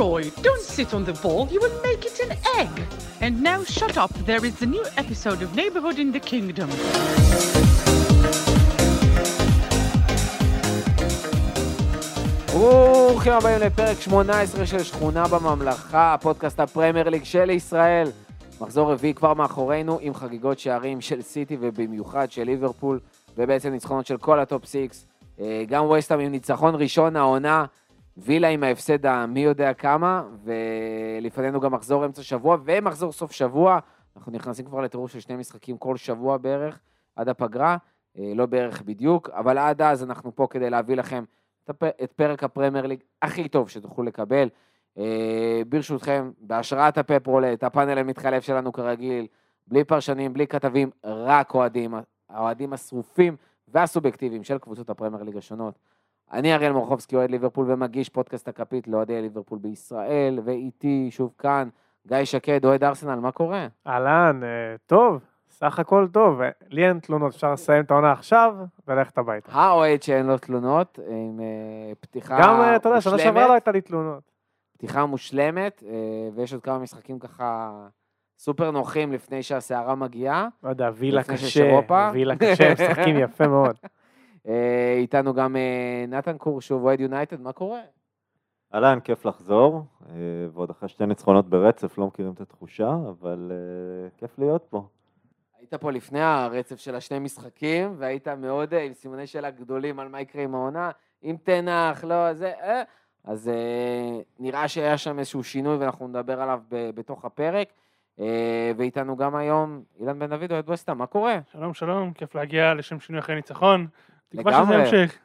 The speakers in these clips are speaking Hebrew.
Leroy, don't sit on the ball, you will make it an egg. And now shut up, there is a new episode of Neighborhood in the Kingdom. ברוכים הבאים לפרק 18 של שכונה בממלכה, הפודקאסט הפרמייר ליג של ישראל. מחזור רביעי כבר מאחורינו עם חגיגות שערים של סיטי ובמיוחד של ליברפול, ובעצם ניצחונות של כל ה top six. אה, גם ווסטהאם עם ניצחון ראשון העונה, וילה עם ההפסד המי יודע כמה, ולפנינו גם מחזור אמצע שבוע ומחזור סוף שבוע. אנחנו נכנסים כבר לטירוף של שני משחקים כל שבוע בערך, עד הפגרה, אה, לא בערך בדיוק, אבל עד אז אנחנו פה כדי להביא לכם את פרק הפרמייר ליג הכי טוב שתוכלו לקבל. אה, ברשותכם, בהשראת הפפ רולט, הפאנל המתחלף שלנו כרגיל, בלי פרשנים, בלי כתבים, רק אוהדים, האוהדים השרופים והסובייקטיביים של קבוצות הפרמייר ליג השונות. אני אריאל מורחובסקי, אוהד ליברפול ומגיש פודקאסט הכפית לאוהדי ליברפול בישראל, ואיתי שוב כאן, גיא שקד, אוהד ארסנל, מה קורה? אהלן, אה, טוב, סך הכל טוב. אה, לי אין תלונות, אפשר לסיים את העונה עכשיו וללכת הביתה. האוהד שאין לו תלונות, עם אה, פתיחה גם, אה, אתה יודע, שנה שעברה לא מושלמת, הייתה לי תלונות. פתיחה מושלמת, ויש עוד כמה משחקים ככה סופר נוחים לפני שהסערה מגיעה. לא יודע, וילה קשה. וילה קשה, משחקים יפה מאוד. אה, איתנו גם אה, נתן קור, שוב אוהד יונייטד, מה קורה? אהלן, כיף לחזור, אה, ועוד אחרי שתי ניצחונות ברצף, לא מכירים את התחושה, אבל כיף להיות פה. היית פה לפני הרצף של השני משחקים, והיית מאוד עם סימני שאלה גדולים על מה יקרה עם העונה, אם תנח, לא, זה, אה. אז אה, נראה שהיה שם איזשהו שינוי ואנחנו נדבר עליו ב- בתוך הפרק. אה, ואיתנו גם היום אילן בן דוד, אוהד ווסטה, מה קורה? שלום שלום, כיף להגיע לשם שינוי אחרי ניצחון. תקווה שזה. ימשיך.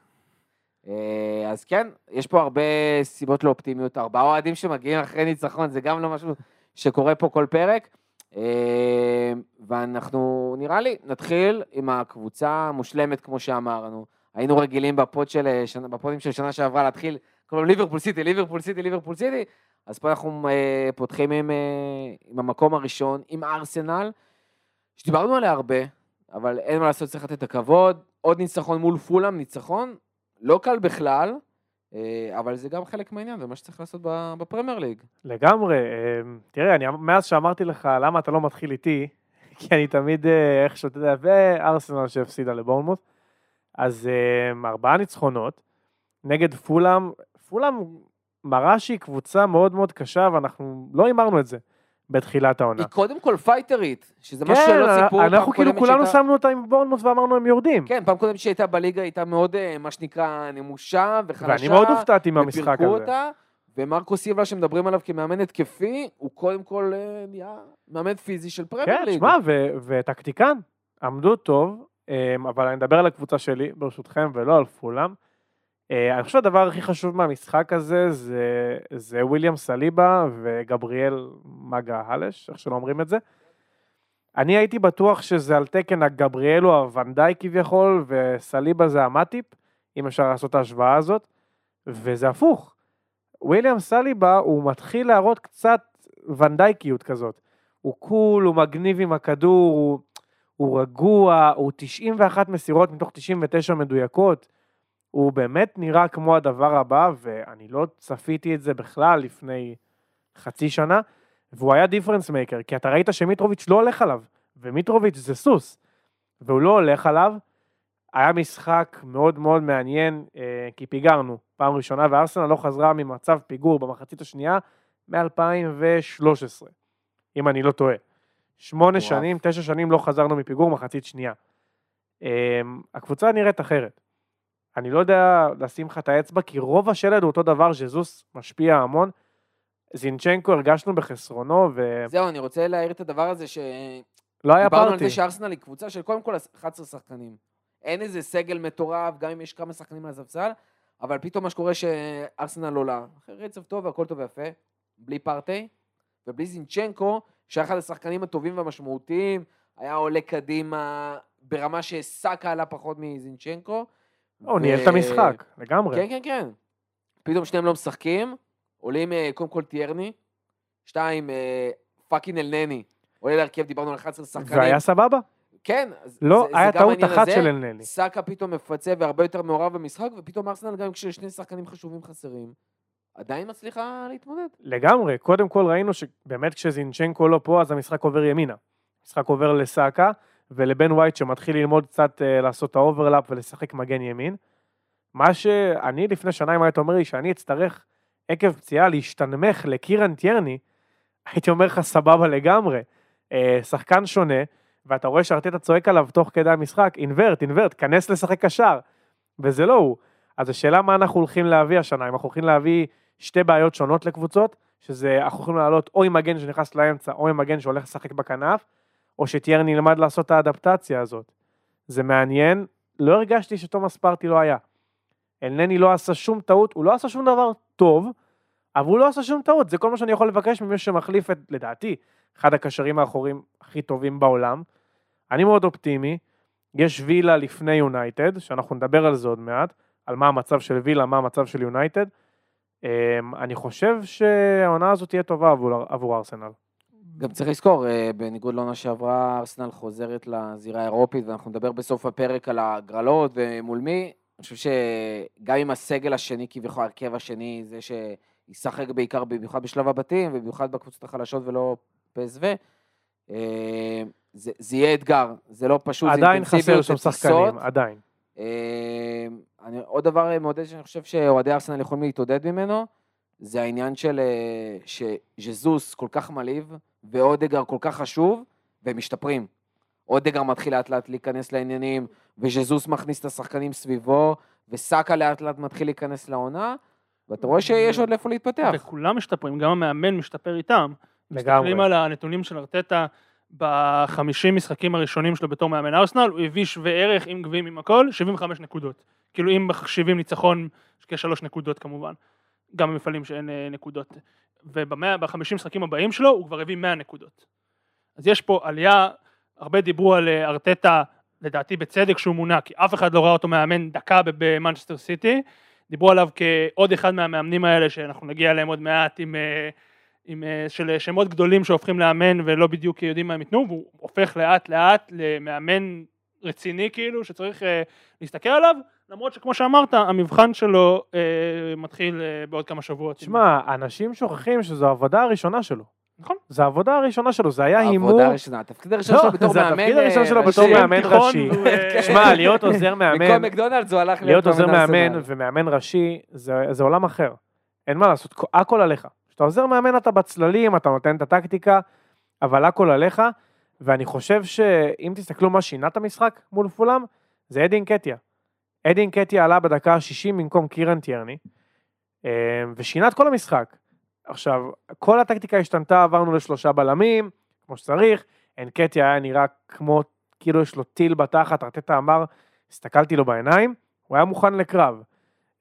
אה, אז כן, יש פה הרבה סיבות לאופטימיות. ארבעה אוהדים שמגיעים אחרי ניצחון, זה גם לא משהו שקורה פה כל פרק. אה, ואנחנו, נראה לי, נתחיל עם הקבוצה המושלמת, כמו שאמרנו. היינו רגילים בפוד של, אה, בפודים של שנה שעברה להתחיל, הזמן ליברפול סיטי, ליברפול סיטי, ליברפול סיטי. אז פה אנחנו אה, פותחים עם, אה, עם המקום הראשון, עם ארסנל, שדיברנו עליה הרבה, אבל אין מה לעשות, צריך לתת את הכבוד. עוד ניצחון מול פולאם, ניצחון לא קל בכלל, אה, אבל זה גם חלק מהעניין, זה מה שצריך לעשות בפרמייר ליג. לגמרי, אה, תראה, אני, מאז שאמרתי לך למה אתה לא מתחיל איתי, כי אני תמיד אה, איכשהו, אתה יודע, וארסנל שהפסידה לבורנמוט, אז ארבעה ניצחונות נגד פולאם, פולאם מראה שהיא קבוצה מאוד מאוד קשה, ואנחנו לא הימרנו את זה בתחילת העונה. היא קודם כל פייטרית, שזה משהו שלא ציפו. כן, אנחנו כאילו כולנו שמנו אותה עם בורנמוט ואמרנו הם יורדים. כן, פעם קודמת שהייתה בליגה הייתה מאוד, אה, מה שנקרא, נמושה וחלשה. ואני מאוד הופתעתי מהמשחק הזה. אותה, ומרקו סילבה שמדברים עליו כמאמן התקפי, הוא קודם כל אה, נהיה מאמן פיזי של פרמייר כן, ליג. שמע, ו- וטקטיקן, עמדו טוב, אמ, אבל אני אדבר על הקבוצה שלי, ברשותכם, ולא על פולאם. אה, אני חושב שהדבר הכי חשוב מהמשחק הזה זה, זה וויליאם סליבה וגבריאל מגה הלש, איך שלא אומרים את זה. אני הייתי בטוח שזה על תקן הגבריאל או הוונדאי כביכול, וסליבה זה המטיפ, אם אפשר לעשות את ההשוואה הזאת, וזה הפוך. וויליאם סליבה, הוא מתחיל להראות קצת ונדייקיות כזאת. הוא קול, הוא מגניב עם הכדור, הוא, הוא רגוע, הוא 91 מסירות מתוך 99 מדויקות. הוא באמת נראה כמו הדבר הבא, ואני לא צפיתי את זה בכלל לפני חצי שנה, והוא היה difference maker, כי אתה ראית שמיטרוביץ' לא הולך עליו, ומיטרוביץ' זה סוס, והוא לא הולך עליו. היה משחק מאוד מאוד מעניין, אה, כי פיגרנו פעם ראשונה, וארסנל לא חזרה ממצב פיגור במחצית השנייה מ-2013, אם אני לא טועה. שמונה. שנים, תשע שנים לא חזרנו מפיגור מחצית שנייה. אה, הקבוצה נראית אחרת. אני לא יודע לשים לך את האצבע, כי רוב השלד הוא אותו דבר, ז'זוס משפיע המון. זינצ'נקו הרגשנו בחסרונו, ולא זהו, אני רוצה להעיר את הדבר הזה, ש... היה דיברנו על. זה שארסנל היא קבוצה של קודם כל 11 שחקנים. אין איזה סגל מטורף, גם אם יש כמה שחקנים על הספסל, אבל פתאום מה שקורה שארסנל עולה. אחרי רצף טוב והכל טוב ויפה, בלי פרטי, ובלי זינצ'נקו, שהיה אחד השחקנים הטובים והמשמעותיים, היה עולה קדימה ברמה שסאקה עלה פחות מזינצ'נקו. הוא ניהל את המשחק, לגמרי. כן, כן, כן. פתאום שניהם לא משחקים, עולים אה, קודם כל טיירני, שתיים, אה, fucking אלנני, עולה להרכב, דיברנו על 11 שחקנים. והיה סבבה? כן, לא, זה, היה זה טעות אחת. של אלנני. סאקה פתאום מפצה והרבה יותר מעורב במשחק, ופתאום ארסנל גם כששני שחקנים חשובים חסרים. עדיין מצליחה להתמודד. לגמרי, קודם כל ראינו שבאמת כשזינצ'נקו לא פה, אז המשחק עובר ימינה. המשחק עובר לסאקה ולבן ווייט שמתחיל ללמוד קצת אה, לעשות את ה overlap ולשחק מגן ימין. מה שאני לפני שנה, אם היית אומר לי שאני אצטרך עקב פציעה להשתנמך לקירן טיירני, הייתי אומר לך סבבה לגמרי. אה, שחקן שונה, ואתה רואה שארטטה צועק עליו תוך כדי המשחק, invert, invert, כנס לשחק קשר. וזה לא הוא. אז השאלה מה אנחנו הולכים להביא השנה, אם אנחנו הולכים להביא שתי בעיות שונות לקבוצות, שזה אנחנו יכולים לעלות או עם מגן שנכנס לאמצע, או עם מגן שהולך לשחק בכנף, או שטיירני ילמד לעשות את האדפטציה הזאת. זה מעניין, לא הרגשתי שתומאס פרטי לא היה. אלנני לא עשה שום טעות, הוא לא עשה שום דבר טוב, אבל הוא לא עשה שום טעות, זה כל מה שאני יכול לבקש ממי שמחליף את, לדעתי, אחד הקשרים האחוריים הכי טובים בעולם. אני מאוד אופטימי, יש וילה לפני יונייטד, שאנחנו נדבר על זה עוד מעט, על מה המצב של וילה, מה המצב של יונייטד. אמ, אני חושב שהעונה הזאת תהיה טובה עבור, עבור ארסנל. גם צריך לזכור, אה, בניגוד לעונה שעברה, ארסנל חוזרת לזירה האירופית, ואנחנו נדבר בסוף הפרק על הגרלות ומול מי. אני חושב שגם עם הסגל השני, כביכול ההרכב השני, זה שישחק בעיקר, במיוחד בשלב הבתים, ובמיוחד בקבוצות החלשות ולא פסו, אה, זה, זה יהיה אתגר, זה לא פשוט, זה עדיין חסר אינטנסיביות, שם שחקנים. עדיין. אה, אני, עוד דבר מעודד שאני חושב שאוהדי ארסנל יכולים להתעודד ממנו, זה העניין של שז'זוס כל כך מעליב, ואודגר כל כך חשוב, והם משתפרים. אודגר מתחיל לאט לאט להיכנס לעניינים, וז'זוס מכניס את השחקנים סביבו, וסאקה לאט לאט מתחיל להיכנס לעונה, ואתה רואה שיש עוד לאיפה להתפתח. וכולם משתפרים, גם המאמן משתפר איתם. לגמרי. מסתכלים על הנתונים של ארטטה בחמישים משחקים הראשונים שלו בתור מאמן ארסנל, הוא הביא שווה ערך עם גביעים עם הכל, 75 נקודות. כאילו אם מחשיבים ניצחון, כשלוש נקודות כמובן, גם במפעלים שאין אה, נקודות. ובחמישים משחקים הבאים שלו הוא כבר הביא 100 נקודות. אז יש פה עלייה, הרבה דיברו על אה, ארטטה, לדעתי בצדק שהוא מונה, כי אף אחד לא ראה אותו מאמן דקה במנצ'סטר סיטי, דיברו עליו כעוד אחד מהמאמנים האלה שאנחנו נגיע אליהם עוד מעט עם, אה, עם אה, של שמות גדולים שהופכים לאמן ולא בדיוק יודעים מה הם ייתנו, והוא הופך לאט לאט למאמן רציני כאילו שצריך להסתכל עליו, למרות שכמו שאמרת המבחן שלו מתחיל בעוד כמה שבועות. תשמע, אנשים שוכחים שזו העבודה הראשונה שלו. נכון. זו העבודה הראשונה שלו, זה היה הימור. העבודה הראשונה, התפקיד הראשון שלו בתור זה מאמן התפקיד הראשון אה, שלו בתור ראשי. מאמן ראשי. אה, שמע, להיות עוזר מאמן, מקדונלדס הוא הלך להיות עוזר מאמן. ומאמן ראשי, זה זה עולם אחר. אין מה לעשות, הכל עליך. כשאתה עוזר מאמן אתה בצללים, אתה נותן את הטקטיקה, אבל הכל עליך, ואני חושב שאם תסתכלו מה שינה את המשחק מול פולאם, זה אדין קטיה. אדין קטיה עלה בדקה ה-60 במקום קירן טיירני, אה, ושינה את כל המשחק. עכשיו, כל הטקטיקה השתנתה, עברנו לשלושה בלמים, כמו שצריך, אנקטיה היה נראה כמו, כאילו יש לו טיל בתחת, ארטטה אמר, הסתכלתי לו בעיניים, הוא היה מוכן לקרב.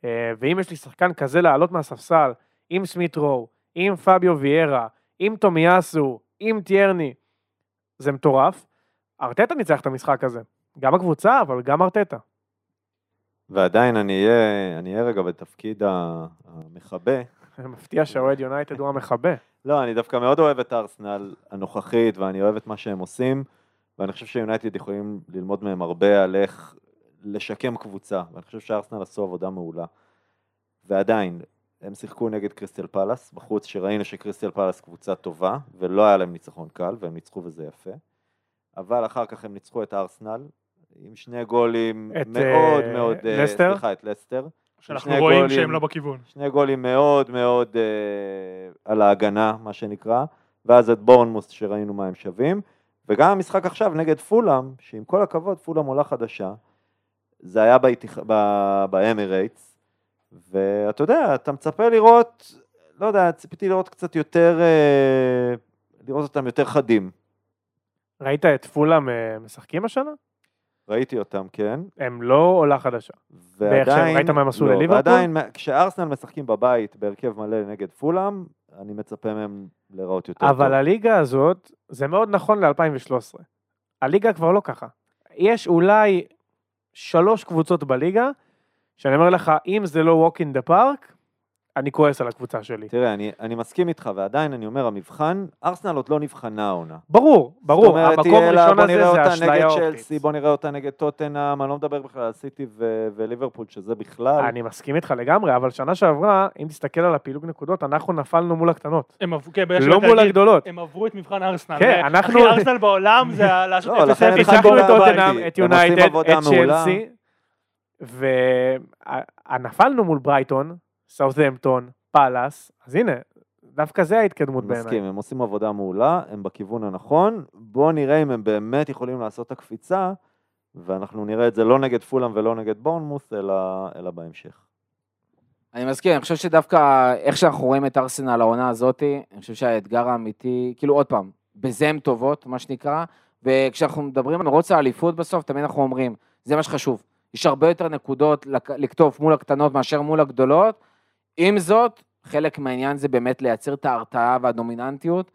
אה, ואם יש לי שחקן כזה לעלות מהספסל, עם סמית רו, עם פביו ויארה, עם תומיאסו, עם טיירני, זה מטורף. ארטטה ניצח את המשחק הזה. גם הקבוצה, אבל גם ארטטה. ועדיין אני אהיה, אני אהיה רגע בתפקיד המכבה. מפתיע שהאוהד יונייטד הוא המכבה. לא, אני דווקא מאוד אוהב את ארסנל הנוכחית, ואני אוהב את מה שהם עושים, ואני חושב שיונייטד יכולים ללמוד מהם הרבה על איך לשקם קבוצה, ואני חושב שארסנל עשו עבודה מעולה. ועדיין, הם שיחקו נגד קריסטל פלאס, בחוץ שראינו שקריסטל פלאס קבוצה טובה, ולא היה להם ניצחון קל, והם ניצחו וזה יפה. אבל אחר כך הם ניצחו את ארסנל, עם שני גולים את, מאוד אה, מאוד, אה, לסטר? סליחה, את לסטר. שאנחנו רואים גולים. שהם לא בכיוון. שני גולים מאוד מאוד אה, על ההגנה, מה שנקרא, ואז את בורנמוס שראינו מה הם שווים, וגם המשחק עכשיו נגד פולאם, שעם כל הכבוד, פולאם עולה חדשה, זה היה באיתיח- ב- באמירייטס, ואתה יודע, אתה מצפה לראות, לא יודע, ציפיתי לראות קצת יותר, לראות אותם יותר חדים. ראית את פולאם משחקים השנה? ראיתי אותם, כן, הם לא עולה חדשה. ועדיין, ראית מה הם עשו לא, לליברפול? ועדיין, כשארסנל משחקים בבית בהרכב מלא נגד פולאם, אני מצפה מהם להיראות יותר טוב. אבל הליגה הזאת, זה מאוד נכון ל-2013. הליגה כבר לא ככה. יש אולי שלוש קבוצות בליגה, שאני אומר לך, אם זה לא walk in the park, אני כועס על הקבוצה שלי. תראה, אני, אני מסכים איתך, ועדיין אני אומר, המבחן, ארסנל עוד לא נבחנה העונה. ברור, ברור, זאת אומרת, המקום הראשון בוא הזה נראה זה אותה נגד. צ'לסי, בוא נראה אותה נגד טוטנאם, אני לא מדבר בכלל על סיטי ו- וליברפול, שזה בכלל... אני מסכים איתך לגמרי, אבל שנה שעברה, אם תסתכל על הפילוג נקודות, אנחנו נפלנו מול הקטנות. הם עברו, כן, בגלל לא מול הגדולות. הם עברו את מבחן ארסנל. כן, אנחנו- אחי, ארסנל בעולם זה לעשות לא, 0-0. לכן ניצחנו את. טוטנאם, את יונייטד, את. צ'לסי, ונפלנו מול ברייטון, סאות'המפטון, פאלאס, אז הנה, דווקא זה ההתקדמות בעיניי. מסכים, הם עושים עבודה מעולה, הם בכיוון הנכון, בואו נראה אם הם באמת יכולים לעשות את הקפיצה, ואנחנו נראה את זה לא נגד פולאם ולא נגד בורנמוס, אלא, אלא בהמשך. אני מסכים, אני חושב שדווקא איך שאנחנו רואים את ארסנל העונה הזאתי, אני חושב שהאתגר האמיתי, כאילו עוד פעם, בזה הן טובות, מה שנקרא, וכשאנחנו מדברים על מרוץ האליפות בסוף, תמיד אנחנו אומרים, זה מה שחשוב. יש הרבה יותר נקודות לקטוף מול הקטנות מאשר מול הגדולות. עם זאת, חלק מהעניין זה באמת לייצר את ההרתעה והדומיננטיות,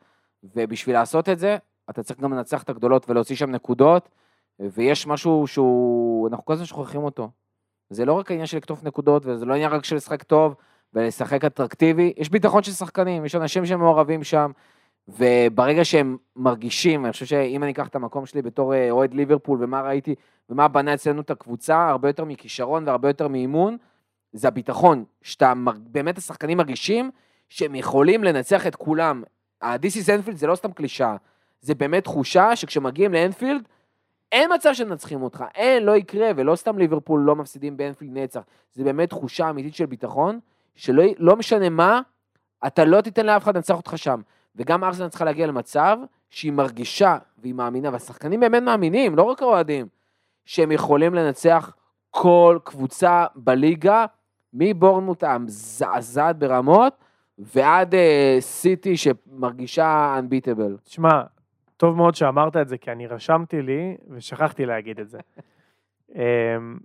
ובשביל לעשות את זה, אתה צריך גם לנצח את הגדולות ולהוציא שם נקודות, ויש משהו שהוא, אנחנו כל הזמן שוכחים אותו. זה לא רק העניין של לקטוף נקודות, וזה לא עניין רק של לשחק טוב ולשחק אטרקטיבי, יש ביטחון של שחקנים, יש אנשים שמעורבים שם, וברגע שהם מרגישים, אני חושב שאם אני אקח את המקום שלי בתור אה, אוהד ליברפול, ומה ראיתי, ומה בנה אצלנו את הקבוצה, הרבה יותר מכישרון והרבה יותר מאימון, זה הביטחון, שאתה, באמת השחקנים מרגישים שהם יכולים לנצח את כולם. ה-This is Enfield זה לא סתם קלישאה, זה באמת תחושה שכשמגיעים לאנפילד, אין מצב שמנצחים אותך, אין, לא יקרה, ולא סתם ליברפול לא מפסידים באנפילד נצח, זה באמת תחושה אמיתית של ביטחון, שלא לא משנה מה, אתה לא תיתן לאף אחד לנצח אותך שם. וגם ארסנל צריכה להגיע למצב שהיא מרגישה והיא מאמינה, והשחקנים באמת מאמינים, לא רק האוהדים, שהם יכולים לנצח כל קבוצה בליגה, מבורנמוט המזעזעת ברמות, ועד אה, סיטי שמרגישה unbeatable. תשמע, טוב מאוד שאמרת את זה, כי אני רשמתי לי ושכחתי להגיד את זה. אמ,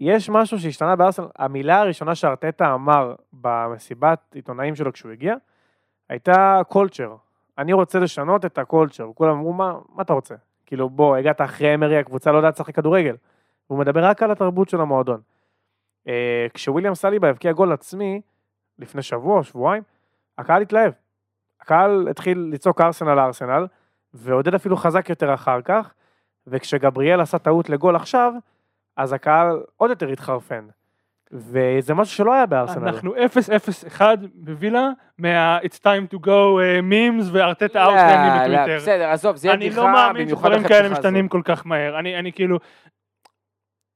יש משהו שהשתנה בארסנל, המילה הראשונה שארטטה אמר במסיבת עיתונאים שלו כשהוא הגיע, הייתה קולצ'ר. אני רוצה לשנות את הקולצ'ר. כולם אמרו, מה, מה אתה רוצה? כאילו, בוא, הגעת אחרי אמרי, הקבוצה לא יודעת לשחק כדורגל. הוא מדבר רק על התרבות של המועדון. אה, כשוויליאם סליבה הבקיע גול עצמי, לפני שבוע או שבועיים, הקהל התלהב. הקהל התחיל לצעוק ארסנל ארסנל, ועודד אפילו חזק יותר אחר כך, וכשגבריאל עשה טעות לגול עכשיו, אז הקהל עוד יותר התחרפן. וזה משהו שלא היה בארסנל. אנחנו 0-0-1 בווילה מה It's time to go uh, memes וארטטה לא, אאוטלנדים לא, בטוויטר. בסדר, עזוב, זה יהיה אני בדיחה, לא מאמין במיוחד שדברים אחרי כאלה משתנים. כל כך מהר. אני, אני כאילו,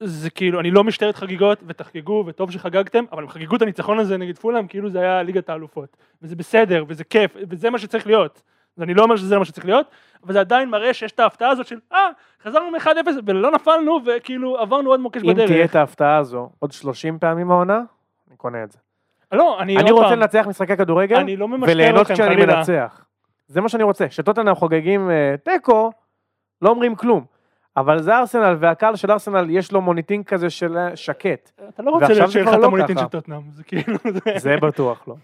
זה כאילו, אני לא משטרת חגיגות, ותחגגו, וטוב שחגגתם, אבל הם חגגו את הניצחון הזה נגד פולאם, כאילו זה היה ליגת האלופות. וזה בסדר, וזה כיף, וזה מה שצריך להיות. אז אני לא אומר שזה מה שצריך להיות, אבל זה עדיין מראה שיש את ההפתעה הזאת של, אה, חזרנו מ-1-0 ולא נפלנו, וכאילו עברנו עוד מוקש אם תהיה בדרך. את ההפתעה הזו עוד 30 פעמים העונה, אני קונה את זה. לא, אני אני רוצה פעם, לנצח משחקי כדורגל, אני לא וליהנות כשאני חלילה. מנצח. זה מה שאני רוצה. כשטוטנאם חוגגים אה, תיקו, לא אומרים כלום. אבל זה ארסנל, והקהל של ארסנל יש לו מוניטין כזה של שקט. אתה לא רוצה שיהיה לך את לא המוניטין. של טוטנאם, זה כאילו, זה... בטוח לא.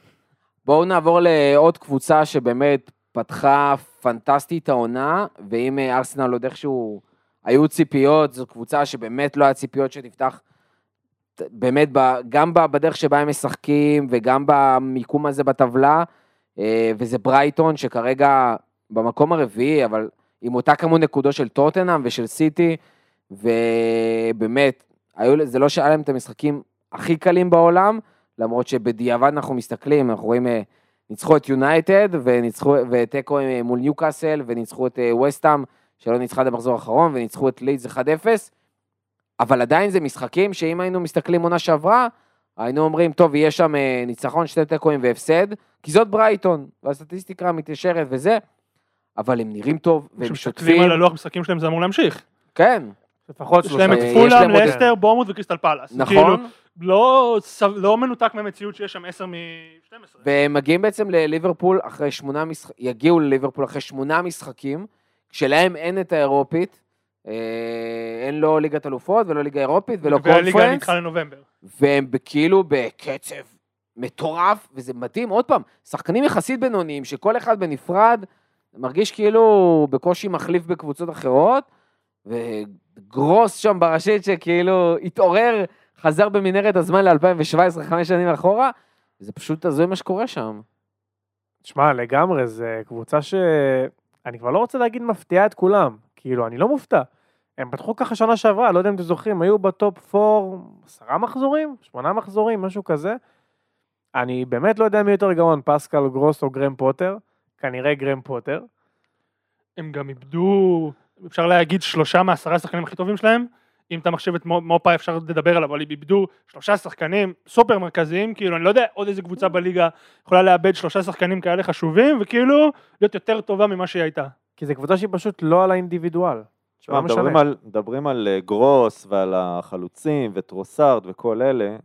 בואו נעבור לעוד קבוצה שבאמת פתחה פנטסטית העונה, ואם אה, ארסנל עוד איכשהו היו ציפיות, זו קבוצה שבאמת לא היה ציפיות שתפתח, באמת, גם בדרך שבה הם משחקים, וגם במיקום הזה בטבלה, אה, וזה ברייטון, שכרגע במקום הרביעי, אבל עם אותה כמות נקודות של טוטנאם ושל סיטי, ובאמת, היו, זה לא שהיה להם את המשחקים הכי קלים בעולם, למרות שבדיעבד אנחנו מסתכלים, אנחנו רואים, אה, ניצחו את יונייטד, ותיקו אה, מול ניוקאסל, וניצחו את אה, וסטאם, שלא ניצחה עד המחזור האחרון, וניצחו את לידס 1-0, אבל עדיין זה משחקים שאם היינו מסתכלים עונה שעברה, היינו אומרים, טוב, יהיה שם ניצחון, שתי תיקואים והפסד, כי זאת ברייטון, והסטטיסטיקה מתיישרת וזה, אבל הם נראים טוב, והם כשמסתכלים שוטפים, על הלוח משחקים שלהם זה אמור להמשיך. כן, לפחות יש להם את פולאם, לסטר, בורמוט וקריסטל פלאס. נכון, כאילו, לא לא מנותק מהמציאות שיש שם 10 מ-12. והם מגיעים בעצם לליברפול אחרי שמונה משחקים, יגיעו לליברפול אחרי שמונה משחקים, כשלהם אין את האירופית, אה, אין לו ליגת אלופות ולא ליגה אירופית ולא והליגה קונפרנס, נדחה לנובמבר. והם כאילו בקצב מטורף, וזה מדהים, עוד פעם, שחקנים יחסית בינוניים, שכל אחד בנפרד מרגיש כאילו בקושי מחליף בקבוצות אחרות, וגרוס שם בראשית שכאילו התעורר, חזר במנהרת הזמן ל-2017, חמש שנים אחורה, זה פשוט הזוי מה שקורה שם. שמע, לגמרי, זה קבוצה ש... אני כבר לא רוצה להגיד מפתיעה את כולם. כאילו, אני לא מופתע. הם פתחו ככה שנה שעברה, לא יודע אם אתם זוכרים, היו ב top 4 עשרה מחזורים? שמונה מחזורים? משהו כזה. אני באמת לא יודע מי יותר גאון, פסקל גרוס או גרם פוטר. כנראה גרהם פוטר. הם גם איבדו, אפשר להגיד שלושה מעשרה שחקנים הכי טובים שלהם, אם אתה מחשב את מו- מופה אפשר לדבר עליו, אבל הם איבדו שלושה שחקנים סופר מרכזיים, כאילו אני לא יודע עוד איזה קבוצה בליגה יכולה לאבד שלושה שחקנים כאלה חשובים, וכאילו להיות יותר טובה ממה שהיא הייתה. כי זו קבוצה שהיא פשוט לא על האינדיבידואל. תשמע, לא. מדברים על, מדברים על אה, גרוס ועל החלוצים וטרוסארד וכל אלה,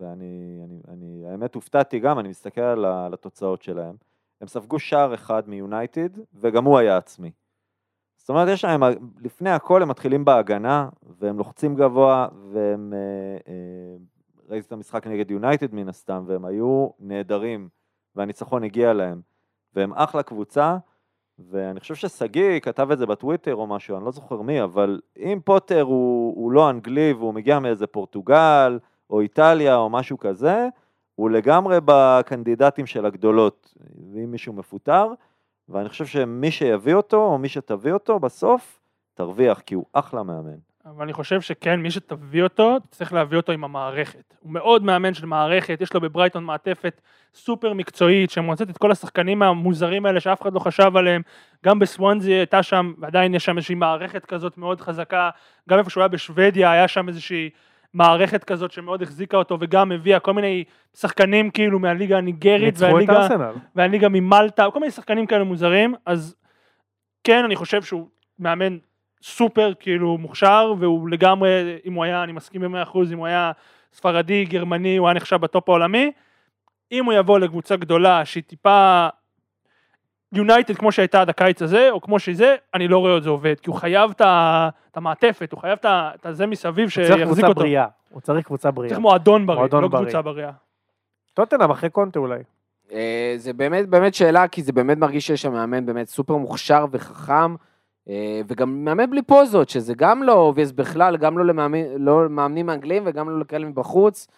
ואני, אני, אני, האמת הופתעתי גם, אני מסתכל על התוצאות שלהם. הם ספגו שער אחד מיונייטד, וגם הוא היה עצמי. זאת אומרת, יש להם, לפני הכל הם מתחילים בהגנה, והם לוחצים גבוה, והם... אה, אה, ראיתי את המשחק נגד יונייטד מן הסתם, והם היו נהדרים, והניצחון הגיע להם. והם אחלה קבוצה, ואני חושב ששגיא כתב את זה בטוויטר או משהו, אני לא זוכר מי, אבל אם פוטר הוא, הוא לא אנגלי והוא מגיע מאיזה פורטוגל או איטליה או משהו כזה, הוא לגמרי בקנדידטים של הגדולות, ואם מישהו מפוטר, ואני חושב שמי שיביא אותו או מי שתביא אותו בסוף, תרוויח, כי הוא אחלה מאמן. אבל אני חושב שכן, מי שתביא אותו, צריך להביא אותו עם המערכת. הוא מאוד מאמן של מערכת, יש לו בברייטון מעטפת סופר מקצועית, שמוצאת את כל השחקנים המוזרים האלה שאף אחד לא חשב עליהם. גם בסוונזי הייתה שם, ועדיין יש שם איזושהי מערכת כזאת מאוד חזקה. גם איפה שהוא היה בשוודיה, היה שם איזושהי מערכת כזאת שמאוד החזיקה אותו, וגם הביאה כל מיני שחקנים כאילו מהליגה הניגרית, והליגה... והליגה ממלטה, כל מיני שחקנים כאלה מוזרים, אז כן, אני חושב שהוא מאמן סופר כאילו מוכשר, והוא לגמרי, אם הוא היה, אני מסכים במאה אחוז, אם הוא היה ספרדי, גרמני, הוא היה נחשב בטופ העולמי. אם הוא יבוא לקבוצה גדולה שהיא טיפה יונייטד כמו שהייתה עד הקיץ הזה, או כמו שזה, אני לא רואה את זה עובד, כי הוא חייב את המעטפת, הוא חייב את ה- את הזה מסביב הוא צריך שיחזיק קבוצה אותו. בריאה. הוא צריך קבוצה בריאה. צריך מועדון בריא, מועדון לא בריא. קבוצה בריאה. טוטנאם אחרי קונטה אולי. אה, זה באמת באמת שאלה, כי זה באמת מרגיש שיש שם מאמן באמת סופר מוכשר וחכם, אה, וגם מאמן בלי פוזות, שזה גם לא obvious בכלל, גם לא למאמנים לא האנגלים וגם לא לכאלה מבחוץ.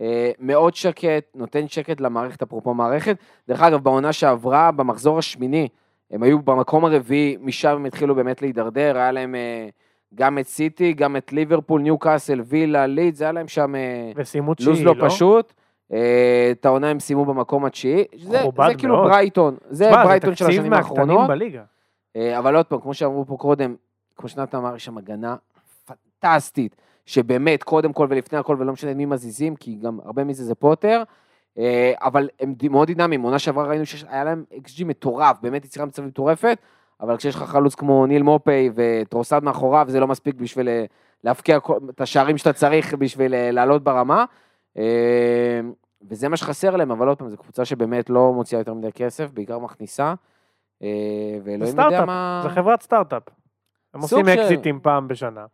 אה, מאוד שקט, נותן שקט למערכת, אפרופו מערכת. דרך אגב, בעונה שעברה, במחזור השמיני, הם היו במקום הרביעי, משם הם התחילו באמת להידרדר, היה להם אה, גם את סיטי, גם את ליברפול, ניו קאסל, וילה, לידס, היה להם שם... אה, לוז לא פשוט. אה, את העונה הם סיימו במקום התשיעי. זה, זה כאילו. ברייטון, זה ברייטון של השנים האחרונות. אבל עוד פעם, כמו שאמרו פה קודם, כמו שנתן אמר, יש שם הגנה פנטסטית, שבאמת, קודם כל ולפני הכל, ולא משנה מי מזיזים, כי גם הרבה מזה זה פוטר, אה, אבל הם מאוד דינמיים, עונה שעברה ראינו שהיה להם XG מטורף, באמת יצירה מצבים מטורפת, אבל כשיש לך חלוץ כמו ניל מופי וטרוסד מאחוריו, זה לא מספיק בשביל אה, להבקיע כל- את השערים שאתה צריך בשביל אה, לעלות ברמה. וזה מה שחסר להם, אבל עוד פעם, זו קבוצה שבאמת לא מוציאה יותר מדי כסף, בעיקר מכניסה. ואלוהים יודע מה... זה חברת סטארט-אפ. הם עושים אקזיטים פעם בשנה.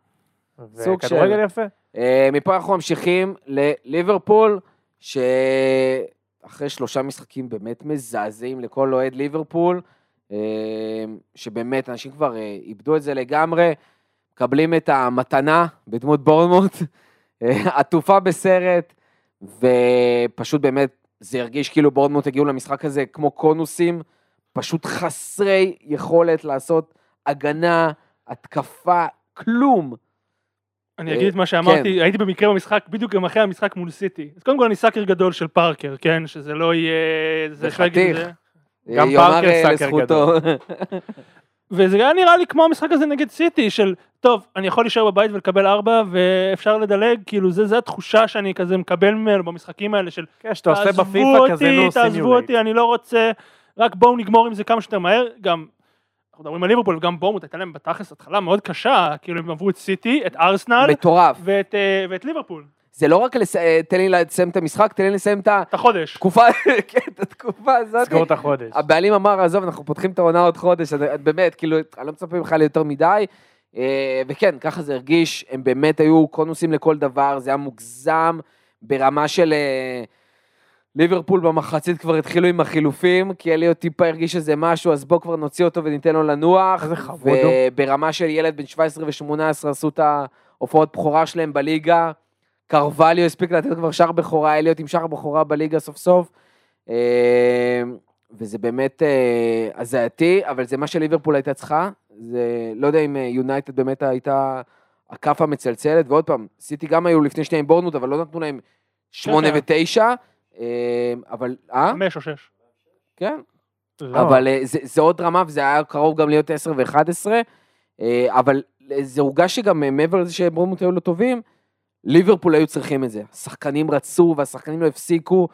סוג של- וכדורגל יפה. אה, מפה אנחנו ממשיכים לליברפול, שאחרי שלושה משחקים באמת מזעזעים לכל אוהד ליברפול, אה, שבאמת אנשים כבר אה, איבדו את זה לגמרי, מקבלים את המתנה בדמות בורנמוט, אה, עטופה בסרט, ופשוט באמת זה הרגיש כאילו בורנמוט הגיעו למשחק הזה כמו קונוסים, פשוט חסרי יכולת לעשות הגנה, התקפה, כלום. אני אה, אגיד את מה כן. שאמרתי, הייתי במקרה במשחק, בדיוק גם אחרי המשחק מול סיטי. אז קודם כל אני סאקר גדול של פארקר, כן? שזה לא יהיה... זה וחתיך. זה. גם פארקר אה, סאקר לזכותו. וזה היה נראה לי כמו המשחק הזה נגד סיטי, של טוב, אני יכול להישאר בבית ולקבל ארבע, ואפשר לדלג, כאילו זה, זה התחושה שאני כזה מקבל ממנו במשחקים האלה של כן, שאתה עושה תעזבו בפיפא כזה, אותי, נו, תעזבו. אותי, אני לא רוצה, רק בואו נגמור עם זה כמה שיותר מהר, גם, אנחנו מדברים על ליברפול וגם בורמוט הייתה להם בתכלס התחלה מאוד קשה, כאילו הם עברו את סיטי, את ארסנל, מטורף. ואת, אה, ואת ליברפול, זה לא רק לס... אה, תן לי לסיים את המשחק, תן לי לסיים את את החודש. התקופה, כן, את התקופה הזאת. סגור את החודש. הבעלים אמר, עזוב, אנחנו פותחים את העונה עוד חודש, אז באמת, כאילו, אני לא מצפה ממך ליותר מדי. אה, וכן, ככה זה הרגיש, הם באמת היו קונוסים לכל דבר, זה היה מוגזם ברמה של... אה, ליברפול במחצית כבר התחילו עם החילופים, כי אליוט טיפה הרגיש איזה משהו, אז בוא כבר נוציא אותו וניתן לו לנוח. איזה חמוד הוא. וברמה של ילד בן 17 ו-18 עשו את ההופעות בכורה שלהם בליגה. קרווליו הספיק לתת כבר שער בכורה, אליוט עם שער בכורה בליגה סוף סוף. אה, וזה באמת אה, הזייתי, אבל זה מה שליברפול הייתה צריכה. זה, לא יודע אם יונייטד באמת הייתה הכאפה המצלצלת, ועוד פעם, סיטי גם היו לפני שנייה עם בורנות, אבל לא נתנו להם שמונה כן. ותשע. אה, אבל, אה? חמש או שש. כן. לא. אבל אה, זה, זה עוד רמה, וזה היה קרוב גם להיות 10 ו-11, אבל זה הורגש שגם אה, מעבר לזה שברומוט היו לא טובים, ליברפול היו צריכים את זה. השחקנים רצו והשחקנים לא הפסיקו,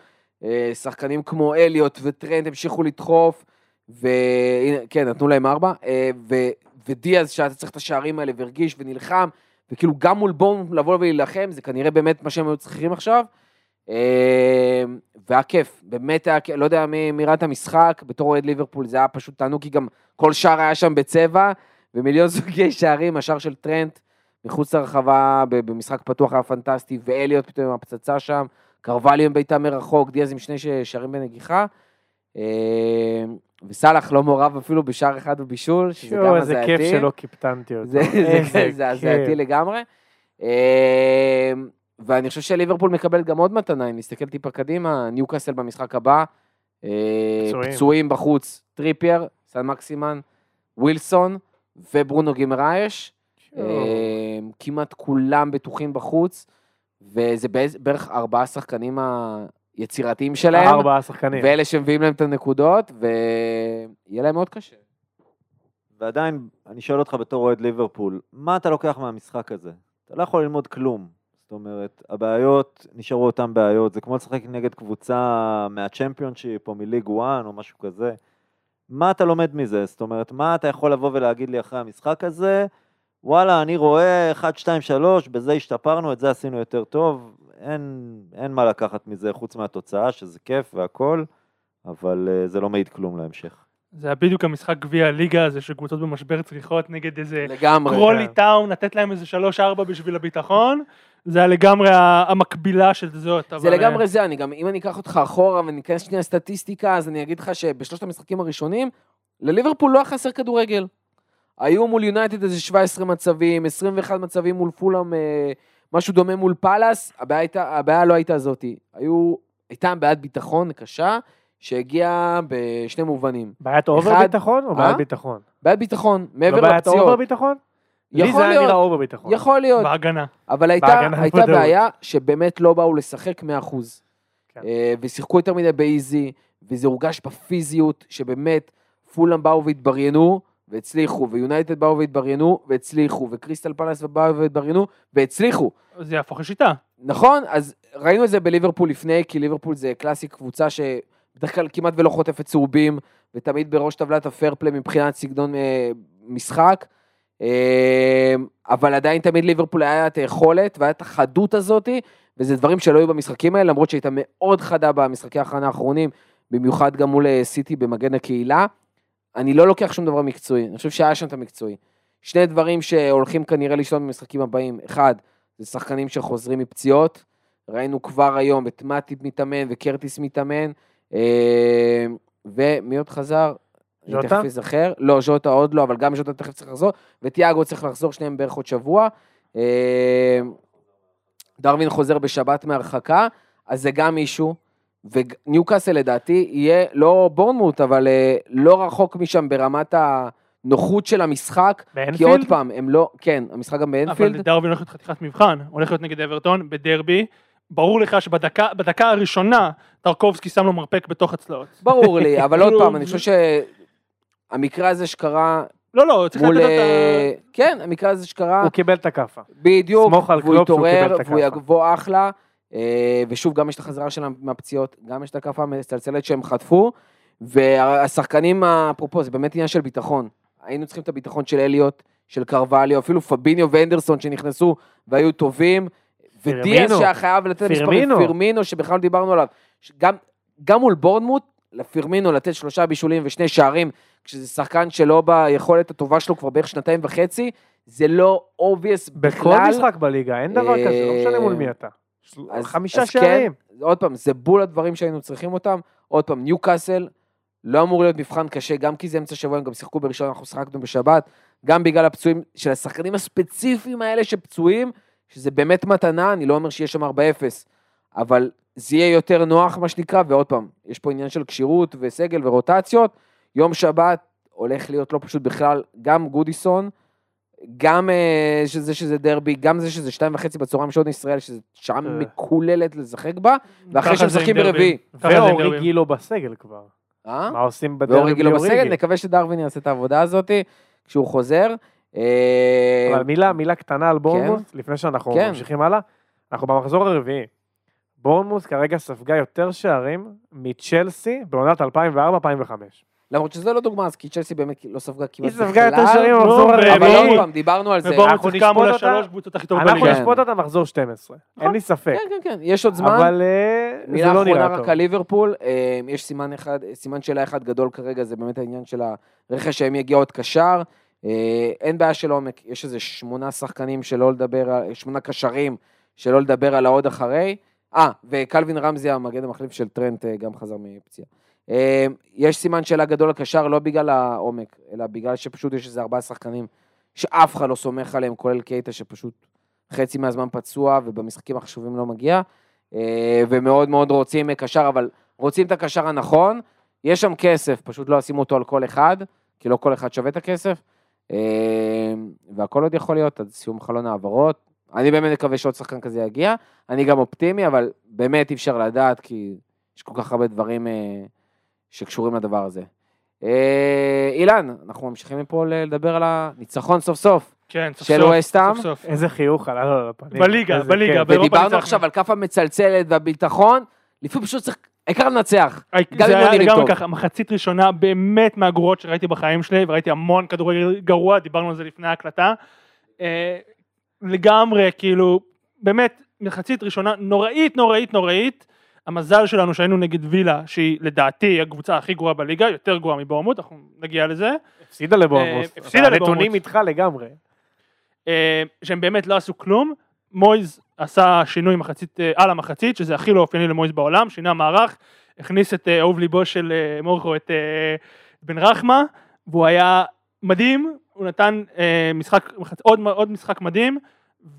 אה, שחקנים כמו אליוט וטרנד המשיכו לדחוף, וכן, נתנו להם ארבע, אה, ו, ודיאז שאתה צריך את השערים האלה והרגיש ונלחם, וכאילו גם מול בום לבוא ולהילחם, זה כנראה באמת מה שהם היו צריכים עכשיו. אה, והיה כיף, באמת היה כיף, לא יודע מי ראה את המשחק, בתור אוהד ליברפול זה היה פשוט תענוג, כי גם כל שער היה שם בצבע, ומיליון סוגי שערים, השער של טרנט מחוץ לרחבה, במשחק פתוח היה פנטסטי, ואליוט פתאום עם הפצצה שם, קרווליו עם בעיטה מרחוק, דיאז עם שני שערים בנגיחה, אה, וסאלח לא מעורב אפילו בשער אחד בבישול, שזה גם איזה הזייתי. כיף שלא קיפטנתי אותו. זה, זה, זה, זה הזייתי. לגמרי. ואני חושב שליברפול מקבלת גם עוד מתנה, אם נסתכל טיפה קדימה, ניוקאסל במשחק הבא, אה, פצועים. פצועים בחוץ, טריפייר, סן מקסימן, ווילסון וברונו גימרייש. אה, כמעט כולם בטוחים בחוץ, וזה בערך ארבעה שחקנים היצירתיים שלהם, ארבעה שחקנים. ואלה שמביאים להם את הנקודות, ויהיה להם מאוד קשה. ועדיין, אני שואל אותך בתור אוהד ליברפול, מה אתה לוקח מהמשחק הזה? אתה לא יכול ללמוד כלום. זאת אומרת, הבעיות נשארו אותן בעיות, זה כמו לשחק נגד קבוצה מהצ'מפיונשיפ או מליג 1 או משהו כזה. מה אתה לומד מזה? זאת אומרת, מה אתה יכול לבוא ולהגיד לי אחרי המשחק הזה? וואלה, אני רואה 1, 2, 3, בזה השתפרנו, את זה עשינו יותר טוב. אין, אין מה לקחת מזה חוץ מהתוצאה, שזה כיף והכל, אבל uh, זה לא מעיד כלום להמשך. זה היה בדיוק המשחק גביע הליגה הזה שקבוצות במשבר צריכות נגד איזה לגמרי. קרולי טאון, לתת להם איזה שלוש ארבע בשביל הביטחון. זה היה לגמרי המקבילה של זאת. זה אבל, לגמרי אה, זה, אני גם, אם אני אקח אותך אחורה וניכנס שנייה סטטיסטיקה, אז אני אגיד לך שבשלושת המשחקים הראשונים, לליברפול לא היה חסר כדורגל. היו מול יונייטד איזה 17 מצבים, 21 מצבים מול פולאם, אה, משהו דומה מול פאלאס, הבעיה, הייתה, הבעיה לא הייתה זאתי. היו, הייתה בעיית ביטחון קשה, שהגיעה בשני מובנים. בעיית אובר אחד- ביטחון או אה? בעיית ביטחון? בעיית ביטחון, מעבר לא בעיית אובר לפציעות. ביטחון? לי זה היה. נראה אובר ביטחון. יכול להיות, בהגנה. אבל הייתה, בהגנה הייתה. בעיה שבאמת לא באו לשחק 100%. כן. אה, ושיחקו יותר מדי באיזי, וזה הורגש בפיזיות, שבאמת פולאם באו והתבריינו, והצליחו, ויונייטד באו והתבריינו, והצליחו, וקריסטל פלאס באו והתבריינו, והצליחו. זה יהפוך לשיטה. נכון? אז ראינו את זה בליברפול לפני, כי ליברפול זה קלאסי קבוצה שבדרך כלל כמעט ולא חוטפת צהובים, ותמיד בראש טבלת הפרפליי מבחינת סגנון אה, משחק. אה, אבל עדיין תמיד ליברפול היה את היכולת והיה את החדות הזאתי, וזה דברים שלא היו במשחקים האלה, למרות שהייתה מאוד חדה במשחקי ההכנה האחרונים, במיוחד גם מול אה, סיטי במגן הקהילה. אני לא לוקח שום דבר מקצועי, אני חושב שהיה שם את המקצועי. שני דברים שהולכים כנראה לשלוט במשחקים הבאים, אחד, זה שחקנים שחוזרים מפציעות, ראינו כבר היום את מאטיפ מתאמן וקרטיס מתאמן, אה, ומי עוד חזר? אני ז'וטה? תכף אזכר, לא, ז'וטה עוד לא, אבל גם ז'וטה תכף צריך לחזור, וטיאגו צריך לחזור, שניהם בערך עוד שבוע. אה, דרווין חוזר בשבת מהרחקה, אז זה גם מישהו, וניוקאסל לדעתי יהיה לא בורנמוט, אבל אה, לא רחוק משם ברמת הנוחות של המשחק, כי עוד באנפילד? פעם, הם לא, כן, המשחק גם אבל באנפילד, דרווין הולך להיות חתיכת מבחן. הולך להיות נגד אברטון בדרבי. ברור לך שבדקה בדקה הראשונה טרקובסקי שם לו מרפק בתוך הצלעות. ברור לי, אבל עוד כאילו, פעם, אני חושב שהמקרה הזה שקרה לא, לא, צריך מול... לתת את אה, כן, המקרה הזה שקרה, הוא קיבל את הכאפה. בדיוק, סמוך על והוא קלופ שהוא קיבל את והוא הכאפה. יבוא אחלה, אה, ושוב, גם יש את החזרה שלהם מהפציעות, גם יש את הכאפה המצלצלת שהם חטפו, והשחקנים, אפרופו, זה באמת עניין של ביטחון. היינו צריכים את הביטחון של אליוט, של קרווליו, אפילו פביניו ואנדרסון שנכנסו והיו טובים, ודיאס. שהיה חייב לתת מספרים, פירמינו. פירמינו, שבכלל דיברנו עליו. גם, גם מול בורנמוט, לפירמינו לתת שלושה בישולים ושני שערים, כשזה שחקן שלא ביכולת הטובה שלו כבר בערך שנתיים וחצי, זה לא בכל בכלל. משחק בליגה, אין דבר כזה, לא משנה מול מי אתה. אז- חמישה אז כן, שערים. עוד פעם, זה בול הדברים שהיינו צריכים אותם. עוד פעם, ניו קאסל לא אמור להיות מבחן קשה, גם כי זה אמצע שבוע, הם גם שיחקו בראשון, אנחנו שיחקנו בשבת, גם בגלל הפצועים של השחקנים הספציפיים האלה שפצועים, שזה באמת מתנה, אני לא אומר שיהיה שם 4-0, אבל זה יהיה יותר נוח, מה שנקרא, ועוד פעם, יש פה עניין של כשירות וסגל ורוטציות. יום שבת הולך להיות לא פשוט בכלל, גם גודיסון, גם אה, שזה שזה דרבי, גם זה שזה שתיים וחצי בצהריים שעון ישראל, שזו שעה מקוללת לשחק בה, ואחרי ככה שהם זה עם משחקים דרבים. ברביעי. ואורי. גילו בסגל כבר. אה? מה עושים בדרבי ואורי גילו בסגל? נקווה שדרווין יעשה את העבודה הזאת כשהוא חוזר. אה, אבל מילה, מילה קטנה על בורנמוס, לפני שאנחנו כן. ממשיכים הלאה. אנחנו במחזור הרביעי. בורנמוס כרגע ספגה יותר שערים מצ'לסי בעונת 2004-2005. למרות שזה לא דוגמה, אז כי צ'לסי באמת לא ספגה כמעט היא בכלל. ספגה יותר שערים במחזור ו- אבל הרביעי. עוד פעם, דיברנו על זה. ובואו נשפוט אותה. השלוש קבוצות הכי טובות אנחנו בליגה. נשפוט אותה מחזור 12, אין לי ספק. כן, כן, כן, יש עוד זמן. אבל אה, זה מילה לא אחרונה נראה רק טוב. על ליברפול, אה, יש סימן אחד, סימן שאלה אחד גדול כרגע, זה באמת העניין של הרכש שהם יגיע עוד קשר. אה, אין בעיה של עומק, יש איזה שמונה שחקנים שלא לדבר, שמונה קשרים שלא לדבר על העוד אחרי. אה, וקלווין רמזי, המגן המחליף של טרנט, אה, גם חזר מפציעה. אה, יש סימן שאלה גדול לקשר, לא בגלל העומק, אלא בגלל שפשוט יש איזה ארבעה שחקנים שאף אחד לא סומך עליהם, כולל קייטה שפשוט חצי מהזמן פצוע ובמשחקים החשובים לא מגיע. אה, ומאוד מאוד רוצים קשר, אבל רוצים את הקשר הנכון. יש שם כסף, פשוט לא ישימו אותו על כל אחד, כי לא כל אחד שווה את הכסף. והכל עוד יכול להיות עד סיום חלון העברות. אני באמת מקווה שעוד שחקן כזה יגיע. אני גם אופטימי, אבל באמת אי אפשר לדעת, כי יש כל כך הרבה דברים אה, שקשורים לדבר הזה. אה, אילן, אנחנו ממשיכים מפה לדבר על הניצחון סוף סוף. כן, סוף של סוף. איזה חיוך עלה לו על הפנים. בליגה, איזה בליגה. באירופה ודיברנו. עכשיו על כף המצלצלת והביטחון, לפעמים פשוט צריך, העיקר לנצח. גם זה אם לא היה לגמרי טוב. ככה, מחצית ראשונה באמת מהגרועות שראיתי בחיים שלי, וראיתי המון כדורגל גרוע, דיברנו על זה לפני ההקלטה. לגמרי, כאילו, באמת, מחצית ראשונה נוראית, נוראית, נוראית. המזל שלנו שהיינו נגד וילה, שהיא לדעתי הקבוצה הכי גרועה בליגה, יותר גרועה מבורמוט, אנחנו נגיע לזה. הפסידה לבורנמוס. אה, הפסידה הנתונים לבורנמוס. איתך לגמרי. אה, שהם באמת לא עשו כלום. מויז עשה שינוי מחצית, אה, על המחצית, שזה הכי לא אופייני למויז בעולם, שינה מערך, הכניס את אה, אהוב ליבו של מורכו, את בן רחמה, והוא היה מדהים, הוא נתן אה, משחק, עוד, עוד משחק מדהים,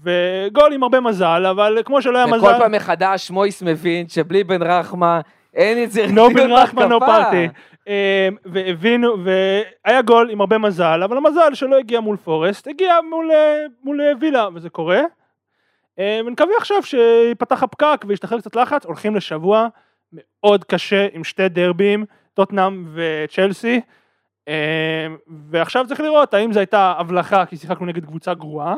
וגול עם הרבה מזל, אבל כמו שלא היה וכל מזל, פעם מחדש מויס מבין שבלי בן רחמה אין את זה. נו בן רצינות רחמן נו בהתקפה. פארטי. אה, והבינו, והיה גול עם הרבה מזל, אבל המזל שלא הגיע מול פורסט, הגיע מול, אה, מול אה, וילה, וזה קורה. ונקווה עכשיו שיפתח הפקק וישתחרר קצת לחץ, הולכים לשבוע מאוד קשה עם שתי דרבים, טוטנאם וצ'לסי. אה, ועכשיו צריך לראות האם זו הייתה הבלחה כי שיחקנו נגד קבוצה גרועה,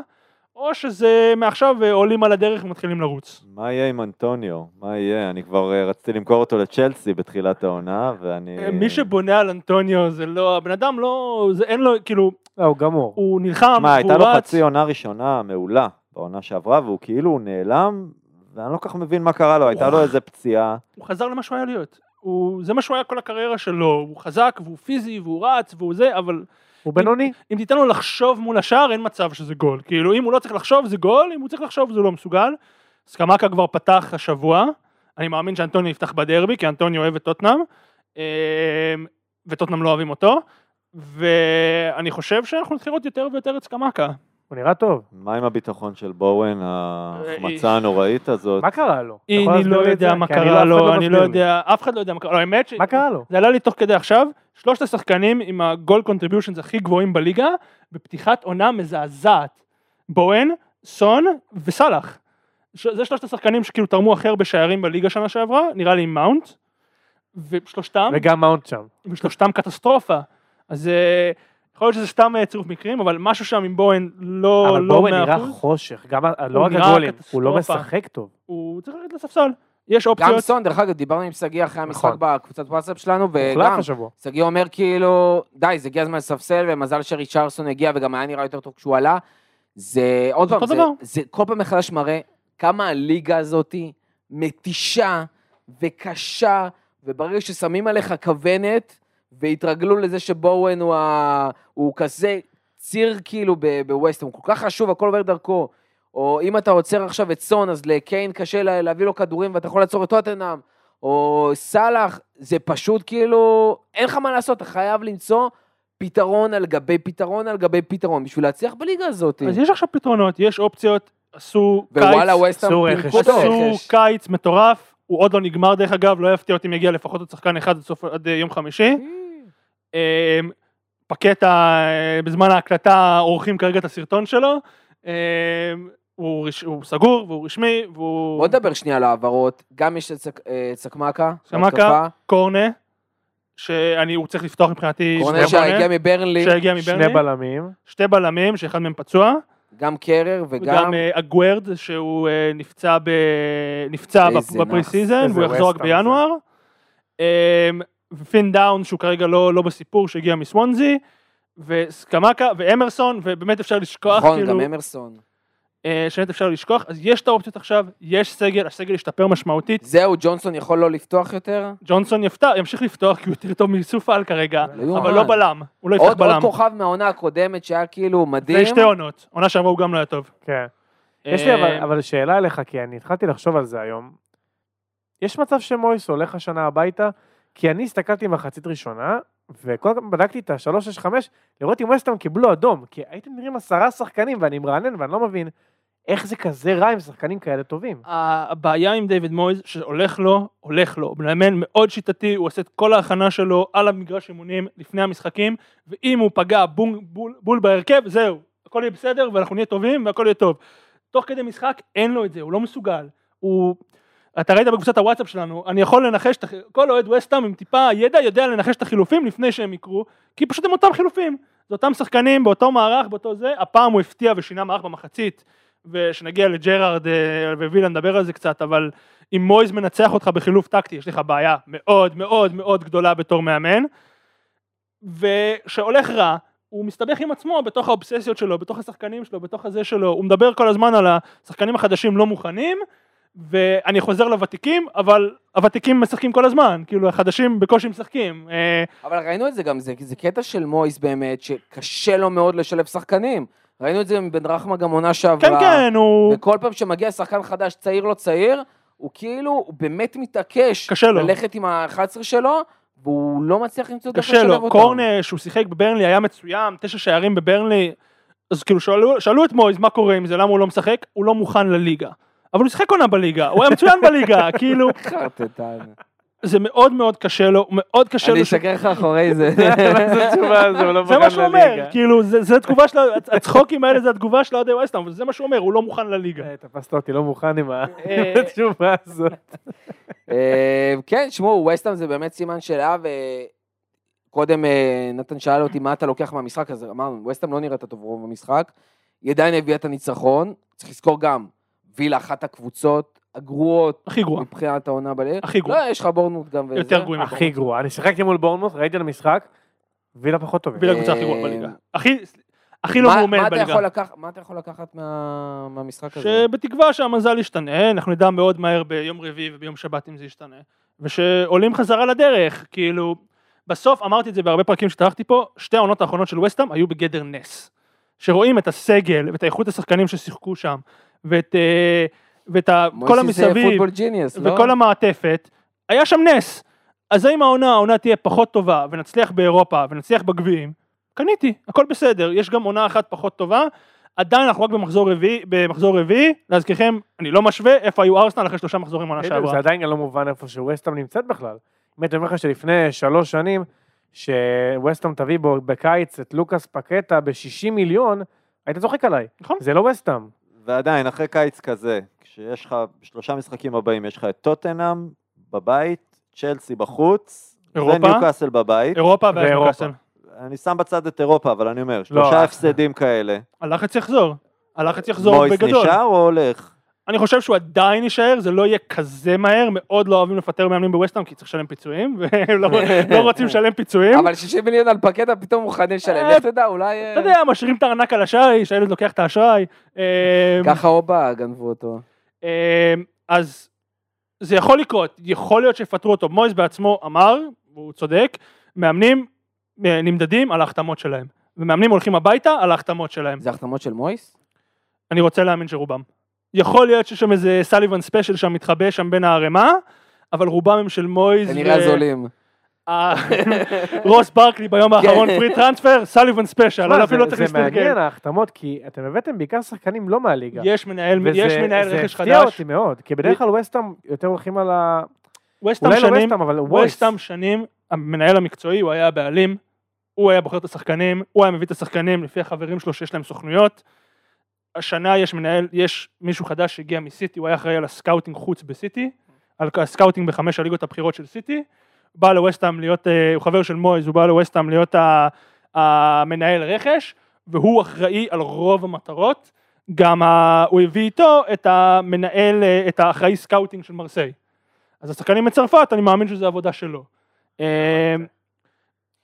או שזה מעכשיו אה, עולים על הדרך ומתחילים לרוץ. מה יהיה עם אנטוניו? מה יהיה? אני כבר אה, רציתי למכור אותו לצ'לסי בתחילת העונה, ואני... אה, מי שבונה על אנטוניו זה לא, הבן אדם לא, זה אין לו, כאילו, לא, הוא גמור. הוא נלחם, שמע, הייתה לו. חצי עונה ראשונה מעולה בעונה שעברה, והוא כאילו נעלם, ואני לא כל כך מבין מה קרה לו, הייתה לו איזה פציעה. הוא חזר למה שהוא היה להיות. הוא, זה מה שהוא היה כל הקריירה שלו, הוא חזק והוא פיזי והוא רץ והוא זה, אבל הוא בינוני. אם תיתן לו לחשוב מול השער אין מצב שזה גול. כאילו אם הוא לא צריך לחשוב זה גול, אם הוא צריך לחשוב זה לא מסוגל. סקמקה כבר פתח השבוע, אני מאמין שאנטוניו יפתח בדרבי, כי אנטוניו אוהב את טוטנאם, אה, וטוטנאם לא אוהבים אותו, ואני חושב שאנחנו נתחיל לראות יותר ויותר את סקמקה. הוא נראה טוב. מה עם הביטחון של בואוין, ההחמצה הנוראית הזאת? מה קרה לו? אני לא? יודע מה אני קרה אחד לו, אני לא מסביר לי. יודע, אף אחד לא יודע מה קרה לו, האמת ש... מה קרה לו? זה עלה לי תוך כדי עכשיו, שלושת השחקנים עם ה goal contributions הכי גבוהים בליגה, בפתיחת עונה מזעזעת. בואן, סון וסאלח. זה שלושת השחקנים שכאילו תרמו הכי הרבה שערים בליגה שנה שעברה, נראה לי עם מאונט, ושלושתם, וגם מאונט שם. ושלושתם קטסטרופה. אז אה, יכול להיות שזה סתם אה, צירוף מקרים, אבל משהו שם עם בואן לא אבל לא מאה נראה אחוז. חושך. גם לא רק הגולים, הוא לא. משחק טוב. הוא צריך לרדת לספסל. יש גם אופציות. סון, דרך אגב, דיברנו עם שגיא אחרי המשחק נכון. בקבוצת וואטסאפ שלנו, וגם. שגיא אומר כאילו, די, זה הגיע הזמן לספסל, ומזל שריצ'רסון הגיע, וגם היה נראה יותר טוב כשהוא עלה. זה, עוד זה פעם, זה. זה כל פעם מחדש מראה כמה הליגה הזאתי מתישה וקשה, וברגע ששמים עליך כוונת, והתרגלו לזה שבואוין הוא, ה... הוא כזה ציר כאילו בווסטהאם, הוא כל כך חשוב, הכל עובר דרכו. או אם אתה עוצר עכשיו את סון, אז לקיין קשה לה- להביא לו כדורים ואתה יכול לעצור את טוטנאם. או סאלח, זה פשוט כאילו, אין לך מה לעשות, אתה חייב למצוא פתרון על גבי פתרון על גבי פתרון, בשביל להצליח בליגה הזאת. אז יש עכשיו פתרונות, יש אופציות, עשו קיץ, עשו רכש. עשו. קיץ מטורף, הוא עוד לא נגמר דרך אגב, לא יפתיע אותי אם יגיע לפחות עוד שחקן אחד עד סוף- עד אה, יום חמישי. פקטה, אה, בזמן ההקלטה עורכים כרגע את הסרטון שלו. אה, הוא רש- הוא סגור והוא רשמי והוא בוא נדבר שנייה על העברות. גם יש את צק- אה, צקמקה. צקמקה. בהתקפה. קורנה, שאני, הוא צריך לפתוח מבחינתי, קורנר שני שהגיע מברנלי, שהגיע שני מברני, בלמים. שתי בלמים שאחד מהם פצוע, גם קרר וגם... וגם אגוורד שהוא אה, נפצע ב... נפצע ב pre-season והוא יחזור רק. בינואר. ופלין דאונס שהוא כרגע לא, לא בסיפור שהגיע מסוונזי, וסקמקה ואמרסון ובאמת אפשר לשכוח נכון, כאילו, גם אמרסון. אה, שבאמת אפשר לשכוח, אז יש את האופציות עכשיו, יש סגל, הסגל השתפר משמעותית, זהו, ג'ונסון יכול לא לפתוח יותר? ג'ונסון יפתח, ימשיך לפתוח כי הוא יותר טוב מסופל כרגע, לא. אבל לא בלם, הוא לא יפתח עוד עוד בלם. כוכב מהעונה הקודמת שהיה כאילו מדהים. זה שתי עונות, עונה שעברה הוא גם לא היה טוב. כן. יש לי אבל, אה, אבל שאלה אליך, כי אני התחלתי לחשוב על זה היום. יש מצב שמויס הולך השנה הביתה? כי אני הסתכלתי מחצית ראשונה, וכל הזמן בדקתי את ה-365, לראות אם ווסטהאם קיבלו אדום, כי הייתם נראים עשרה שחקנים, ואני מרענן ואני לא מבין איך זה כזה רע עם שחקנים כאלה טובים. הבעיה עם דיוויד מויז, שהולך לו, הולך לו. הוא מאמן מאוד שיטתי, הוא עושה את כל ההכנה שלו על המגרש אימונים לפני המשחקים, ואם הוא פגע בול, בול, בול בהרכב, זהו, הכל יהיה בסדר ואנחנו נהיה טובים והכל יהיה טוב. תוך כדי משחק אין לו את זה, הוא לא מסוגל. הוא... אתה ראית בקבוצת הוואטסאפ שלנו, אני יכול לנחש, כל אוהד וסטאם עם טיפה ידע יודע לנחש את החילופים לפני שהם יקרו, כי פשוט הם אותם חילופים. זה אותם שחקנים באותו מערך, באותו זה, הפעם הוא הפתיע ושינה מערך במחצית, ושנגיע לג'רארד אה, ווילה נדבר על זה קצת, אבל אם מויז מנצח אותך בחילוף טקטי, יש לך בעיה מאוד מאוד מאוד גדולה בתור מאמן, וכשהולך רע, הוא מסתבך עם עצמו בתוך האובססיות שלו, בתוך השחקנים שלו, בתוך הזה שלו, הוא מדבר כל הזמן על השחקנים החדשים לא מוכנים, ואני חוזר לוותיקים, אבל הוותיקים משחקים כל הזמן, כאילו החדשים בקושי משחקים. אה, אבל ראינו את זה גם, זה, זה קטע של מויס באמת, שקשה לו מאוד לשלב שחקנים. ראינו את זה עם בן רחמה גם עונה שעברה. כן כן, הוא... וכל פעם שמגיע שחקן חדש, צעיר לא צעיר, הוא כאילו, הוא באמת מתעקש. קשה לו. ללכת עם ה-11 שלו, והוא לא מצליח למצוא את קשה לו, קורנה שהוא שיחק בברנלי היה מצוין, תשע שערים בברנלי, אז כאילו שאלו, שאלו את מויז מה קורה עם זה, למה הוא לא משחק, הוא לא מוכן לליגה. אבל הוא שיחק עונה בליגה, הוא היה מצוין בליגה, כאילו, חרטטן. זה מאוד מאוד קשה לו, מאוד קשה אני לו. ש- אשקר לך אחורי זה. זה לא מה שהוא אומר, לליגה. כאילו, זה זה התגובה של, הצחוקים האלה זה התגובה של אוהדי ווסטהאם, אבל זה מה שהוא אומר, הוא לא מוכן לליגה. אה, תפסת אותי לא מוכן עם אה, התשובה הזאת. אה, כן, שמעו, וסטהאם זה באמת סימן שאלה, וקודם נתן שאל אותי מה אתה לוקח מהמשחק הזה, אמרנו, וסטהאם לא נראית טוב רוב המשחק, היא עדיין הביאה את הניצחון, צריך לזכור גם, וילה אחת הקבוצות הגרועות הכי גרוע, מבחינת העונה בליגה. הכי גרועה. לא, יש לך בורנות גם וזה. יותר גרועים. הכי גרוע. אני שיחקתי מול בורנמוט, ראיתי את המשחק, וילה פחות טובים. וילה הקבוצה הכי גרועה בליגה. הכי, הכי לא אתה בליגה. מה אתה יכול לקחת מה- מהמשחק הזה? שבתקווה שהמזל ישתנה, אנחנו נדע מאוד מהר ביום רביעי וביום שבת אם זה ישתנה, ושעולים חזרה לדרך, כאילו, בסוף אמרתי את זה בהרבה פרקים שטרחתי פה, שתי העונות האחרונות של וסטאם היו בגדר נס. שרואים את הסגל ואת איכות השחקנים ששיחקו שם, ואת, אה, ואת כל המסביב, ג'יניוס, לא? וכל המעטפת, היה שם נס. אז האם העונה, העונה תהיה פחות טובה, ונצליח באירופה, ונצליח בגביעים, קניתי, הכל בסדר, יש גם עונה אחת פחות טובה, עדיין אנחנו רק במחזור רביעי, במחזור רביעי, להזכירכם, אני לא משווה איפה היו ארסנל אחרי שלושה מחזורים עונה שעברה. זה עדיין גם לא מובן איפה שווסטהאם נמצאת בכלל. באמת, אני אומר לך שלפני שלוש שנים, שווסטהאם תביא בו בקיץ את לוקאס פקטה ב-60 מיליון, היית צוחק עליי. נכון. זה לא ווסטהאם. ועדיין, אחרי קיץ כזה, כשיש לך, בשלושה משחקים הבאים, יש לך את טוטנאם בבית, צ'לסי בחוץ, אירופה? וניוקאסל בבית. אירופה ואירופה. אני שם בצד את אירופה, אבל אני אומר, שלושה אה. הפסדים כאלה. הלחץ יחזור. הלחץ יחזור מויס בגדול. נשאר או הולך? אני חושב שהוא עדיין יישאר, זה לא יהיה כזה מהר, מאוד לא אוהבים לפטר מאמנים בווסטהאם כי צריך לשלם פיצויים, ולא לא רוצים לשלם פיצויים. אבל 60 מיליון על פקטה פתאום מוכנים לשלם, לך תדע, אולי... אה, אתה יודע, משאירים את הארנק על השי, שהילד לוקח את האשראי. אה, ככה אובה גנבו אותו. אה, אז זה יכול לקרות, יכול להיות שיפטרו אותו. מויס בעצמו אמר, והוא צודק, מאמנים נמדדים על ההחתמות שלהם. ומאמנים הולכים הביתה על ההחתמות שלהם. זה החתמות של מויס? אני רוצה להאמין שרובם. יכול להיות שיש שם איזה Sullivan special שם מתחבא שם בין הערימה, אבל רובם הם של מויז. זה נראה זולים. אה, רוס ברקלי ביום האחרון free transfer, Sullivan special, אפילו לא צריך זה מעניין להסתכל. ההחתמות, כי אתם הבאתם בעיקר שחקנים לא מהליגה. יש מנהל, וזה- רכש זה הפתיע חדש, אותי מאוד, כי בדרך כלל ווסטהאם יותר הולכים על ה... ווסטהאם אולי לא שנים. ווסטהאם שנים, המנהל המקצועי, הוא היה הבעלים, הוא היה בוחר את השחקנים, הוא היה מביא את השחקנים לפי החברים שלו שיש להם סוכנויות. השנה יש מנהל, יש מישהו חדש שהגיע מסיטי, הוא היה אחראי על ה scouting חוץ בסיטי, על ה scouting בחמש הליגות הבכירות של סיטי, בא לווסטהאם להיות, אה, הוא חבר של מויז, הוא בא לווסטהאם להיות המנהל רכש, והוא אחראי על רוב המטרות, גם ה, הוא הביא איתו את המנהל, אה, את האחראי scouting של מרסיי. אז השחקנים מצרפת, אני מאמין שזו עבודה שלו. אה,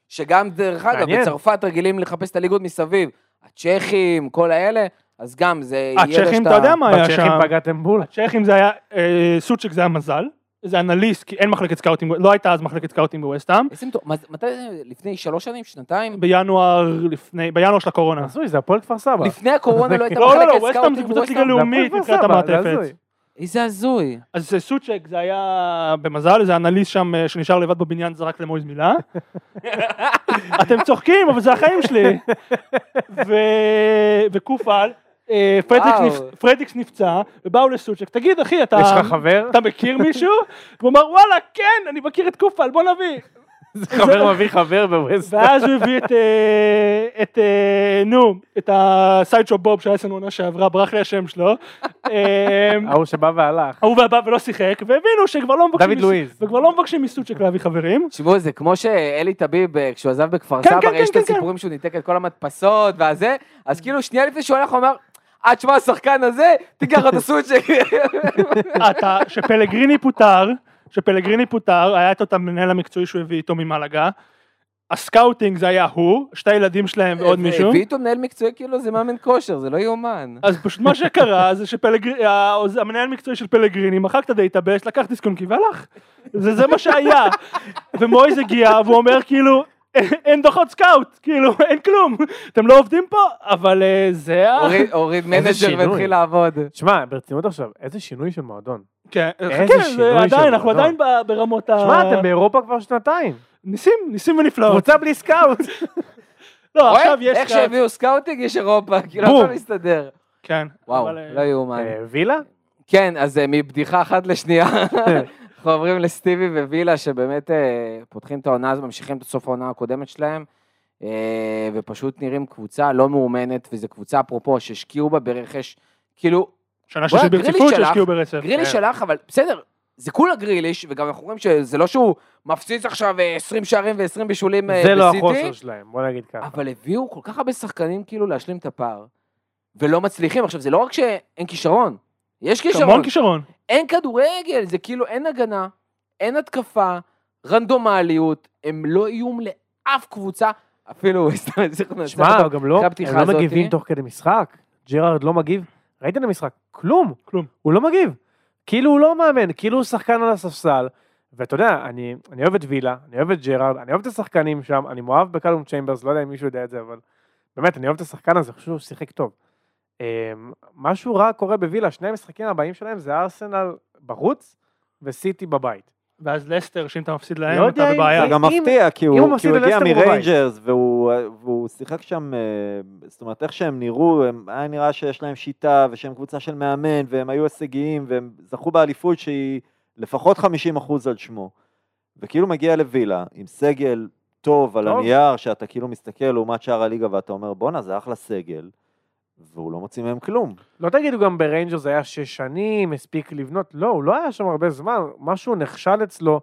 שגם, דרך אגב. בצרפת רגילים לחפש את הליגות מסביב. הצ'כים, כל האלה, אז גם זה... הצ'כים, אתה יודע מה היה בצ'כים שם? פגעתם בול. הצ'כים זה היה, אה, סוצ'ק זה היה מזל, זה אנליסט, כי אין מחלקת scouting, לא הייתה אז מחלקת scouting בווסטהאם. איזה מטור- מה זה- מתי זה? לפני שלוש שנים? שנתיים? בינואר לפני, בינואר של הקורונה. הזוי, זה הפועל כפר סבא. לפני הקורונה לא הייתה לא, לא, לא, מחלקת ווסטהאם זה scouting קבוצת ליגה בווסטהאם? לאומית זה הפועל מבחינת כפר סבא, זה המעטפת. הזוי. איזה הזוי. אז זה סוצ'ק זה היה במזל, זה אנליסט שם אה, שנשאר לבד בבניין זרק למויז מילה. אתם צוחקים, אבל זה החיים שלי. ו- וקופל, אה, פרדריקס. נפ- פרדריקס נפצע, ובאו לסוצ'ק, תגיד אחי, אתה... יש לך חבר? אתה מכיר מישהו? והוא אמר וואלה כן אני מכיר את קופל בוא נביא. חבר מביא חבר בווסטהאם. ואז הוא הביא את, אה, את אה, נו, את הסיידשופ בוב שהיה אצלנו עונה שעברה, ברח לי השם שלו. אה, ההוא שבא והלך. ההוא בא ולא שיחק, והבינו שכבר לא מבקשים, דוד לואיז. וכבר לא מבקשים מסוצ'ק להביא חברים. תשמעו, זה כמו שאלי טביב, אה, כשהוא עזב בכפר כן, סבא, כן, יש את כן. הסיפורים שהוא ניתק את כל המדפסות והזה, אז כאילו שנייה לפני שהוא הלך, הוא אמר, אה, תשמע, השחקן הזה, תיקח את הסוצ'ק. אתה, שפלגריני פוטר, שפלגריני פוטר, היה את אותם מנהל המקצועי שהוא הביא איתו ממלגה. ה scouting זה היה הוא, שתי ילדים שלהם ועוד מישהו. הביא איתו מנהל מקצועי כאילו זה מאמן כושר, זה לא יאומן. אז פשוט מה שקרה זה שהמנהל המקצועי של פלגריני מחק את ה database, לקח disk-on-key והלך. זה מה שהיה. ומויז הגיע והוא אומר כאילו אין דוחות scout, כאילו אין כלום. אתם לא עובדים פה, אבל אה, זה ה... הוריד- manager. והתחיל לעבוד. שמע, ברצינות עכשיו, איזה שינוי של מועדון. כן, איזה חכה, עדיין, אנחנו. עדיין ברמות ה... שמע, אתם באירופה כבר שנתיים. ניסים, ניסים ונפלאות. קבוצה בלי scout. לא? עכשיו יש... איך. שהביאו סקאוטינג יש אירופה, כאילו. הכל מסתדר. כן. וואו, אה, לא יאומן. אה, וילה? כן, אז מבדיחה אחת לשנייה, אנחנו עוברים לסטיבי ווילה, שבאמת אה, פותחים את העונה הזאת, ממשיכים את סוף העונה הקודמת שלהם, אה, ופשוט נראים קבוצה לא מאומנת, וזו קבוצה, אפרופו, שהשקיעו בה ברכש, כאילו, שנה שלישית ברציפות שלח, שהשקיעו ברצף. גריליש כן. שלח, אבל בסדר, זה כולה גריליש, וגם אנחנו רואים שזה לא שהוא מפציץ עכשיו אה, 20 שערים ו-20 בישולים אה, זה לא בסיטי, החוסר שלהם, בוא נגיד ככה. אבל הביאו כל כך הרבה שחקנים כאילו להשלים את הפער, ולא מצליחים. עכשיו, זה לא רק שאין כישרון, יש כישרון. המון כישרון. אין כדורגל, זה כאילו אין הגנה, אין התקפה, רנדומליות, הם לא איום לאף קבוצה, אפילו, סתם, אני צריך לנצח שמע. הם גם לא, הם לא. מגיבים תוך כדי משחק. ג'רארד לא מגיב. ראית את המשחק? כלום. כלום. הוא לא מגיב. כאילו הוא לא מאמן, כאילו הוא שחקן על הספסל. ואתה יודע, אני, אני אוהב את וילה, אני אוהב את ג'רארד, אני אוהב את השחקנים שם, אני מאוהב בקלום צ'יימברס, לא יודע אם מישהו יודע את זה, אבל באמת, אני אוהב את השחקן הזה, חושב שהוא שיחק טוב. אמ, משהו רע קורה בווילה, שני המשחקים הבאים שלהם זה ארסנל בחוץ וסיטי בבית. ואז לסטר, שאם אתה מפסיד לא להם, יודע אתה בבעיה. זה גם מפתיע, כי הוא הוא כי מפסיד הוא הגיע. מריינג'רס, והוא והוא שיחק שם, אה, זאת אומרת, איך שהם נראו, הם- היה נראה שיש להם שיטה, ושהם קבוצה של מאמן, והם היו הישגיים, והם זכו באליפות שהיא לפחות 50% על שמו. וכאילו מגיע לווילה, עם סגל טוב על. הנייר, שאתה כאילו מסתכל לעומת שאר הליגה, ואתה אומר, בואנה, זה אחלה סגל, והוא לא מוציא מהם כלום. לא תגידו גם בריינג'רס היה שש שנים, הספיק לבנות, לא, הוא לא היה שם הרבה זמן, משהו נכשל אצלו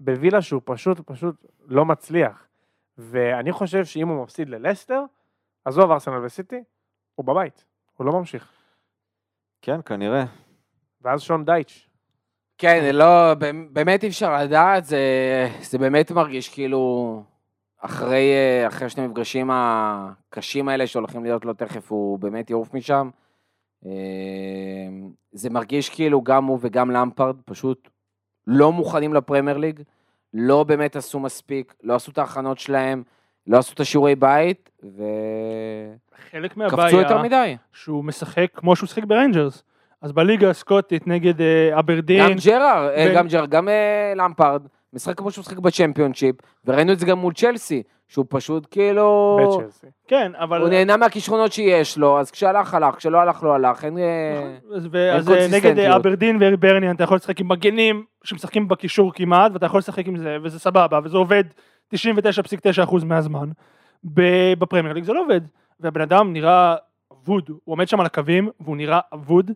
בווילה שהוא פשוט פשוט לא מצליח. ואני חושב שאם הוא מפסיד ללסטר, עזוב ארסנל וסיטי, הוא בבית, הוא לא ממשיך. כן, כנראה. ואז שון דייץ'. כן, לא, באמת אי אפשר לדעת, זה, זה באמת מרגיש כאילו, אחרי, אה, אחרי שני המפגשים הקשים האלה שהולכים להיות לו תכף, הוא באמת יעוף משם. אה, זה מרגיש כאילו גם הוא וגם למפרד פשוט לא מוכנים לפרמייר ליג, לא באמת עשו מספיק, לא עשו את ההכנות שלהם, לא עשו את השיעורי בית, חלק וקפצו יותר מהבעיה, מדי. שהוא משחק כמו שהוא שיחק בריינג'רס. אז בליגה הסקוטית נגד אה, גם אברדין, ג'ראר, אה, ו- גם ג'ראר, גם למפרד, משחק כמו שהוא משחק בצ'מפיונשיפ, וראינו את זה גם מול צ'לסי, שהוא פשוט כאילו... בצ'לסי. כן, אבל... הוא נהנה מהכישרונות שיש לו, אז כשהלך הלך, כשלא הלך לא הלך, אין... אה, אז- אין אה, נגד קונסיסטנטיות. אה, אברדין והיברניאן אתה יכול לשחק עם מגנים שמשחקים בקישור כמעט, ואתה יכול לשחק עם זה, וזה סבבה, וזה עובד 99.9% מהזמן. בפרמייר ליג זה לא עובד, והבן אדם נראה אבוד, הוא עומד שם על הקווים, והוא נראה אבוד,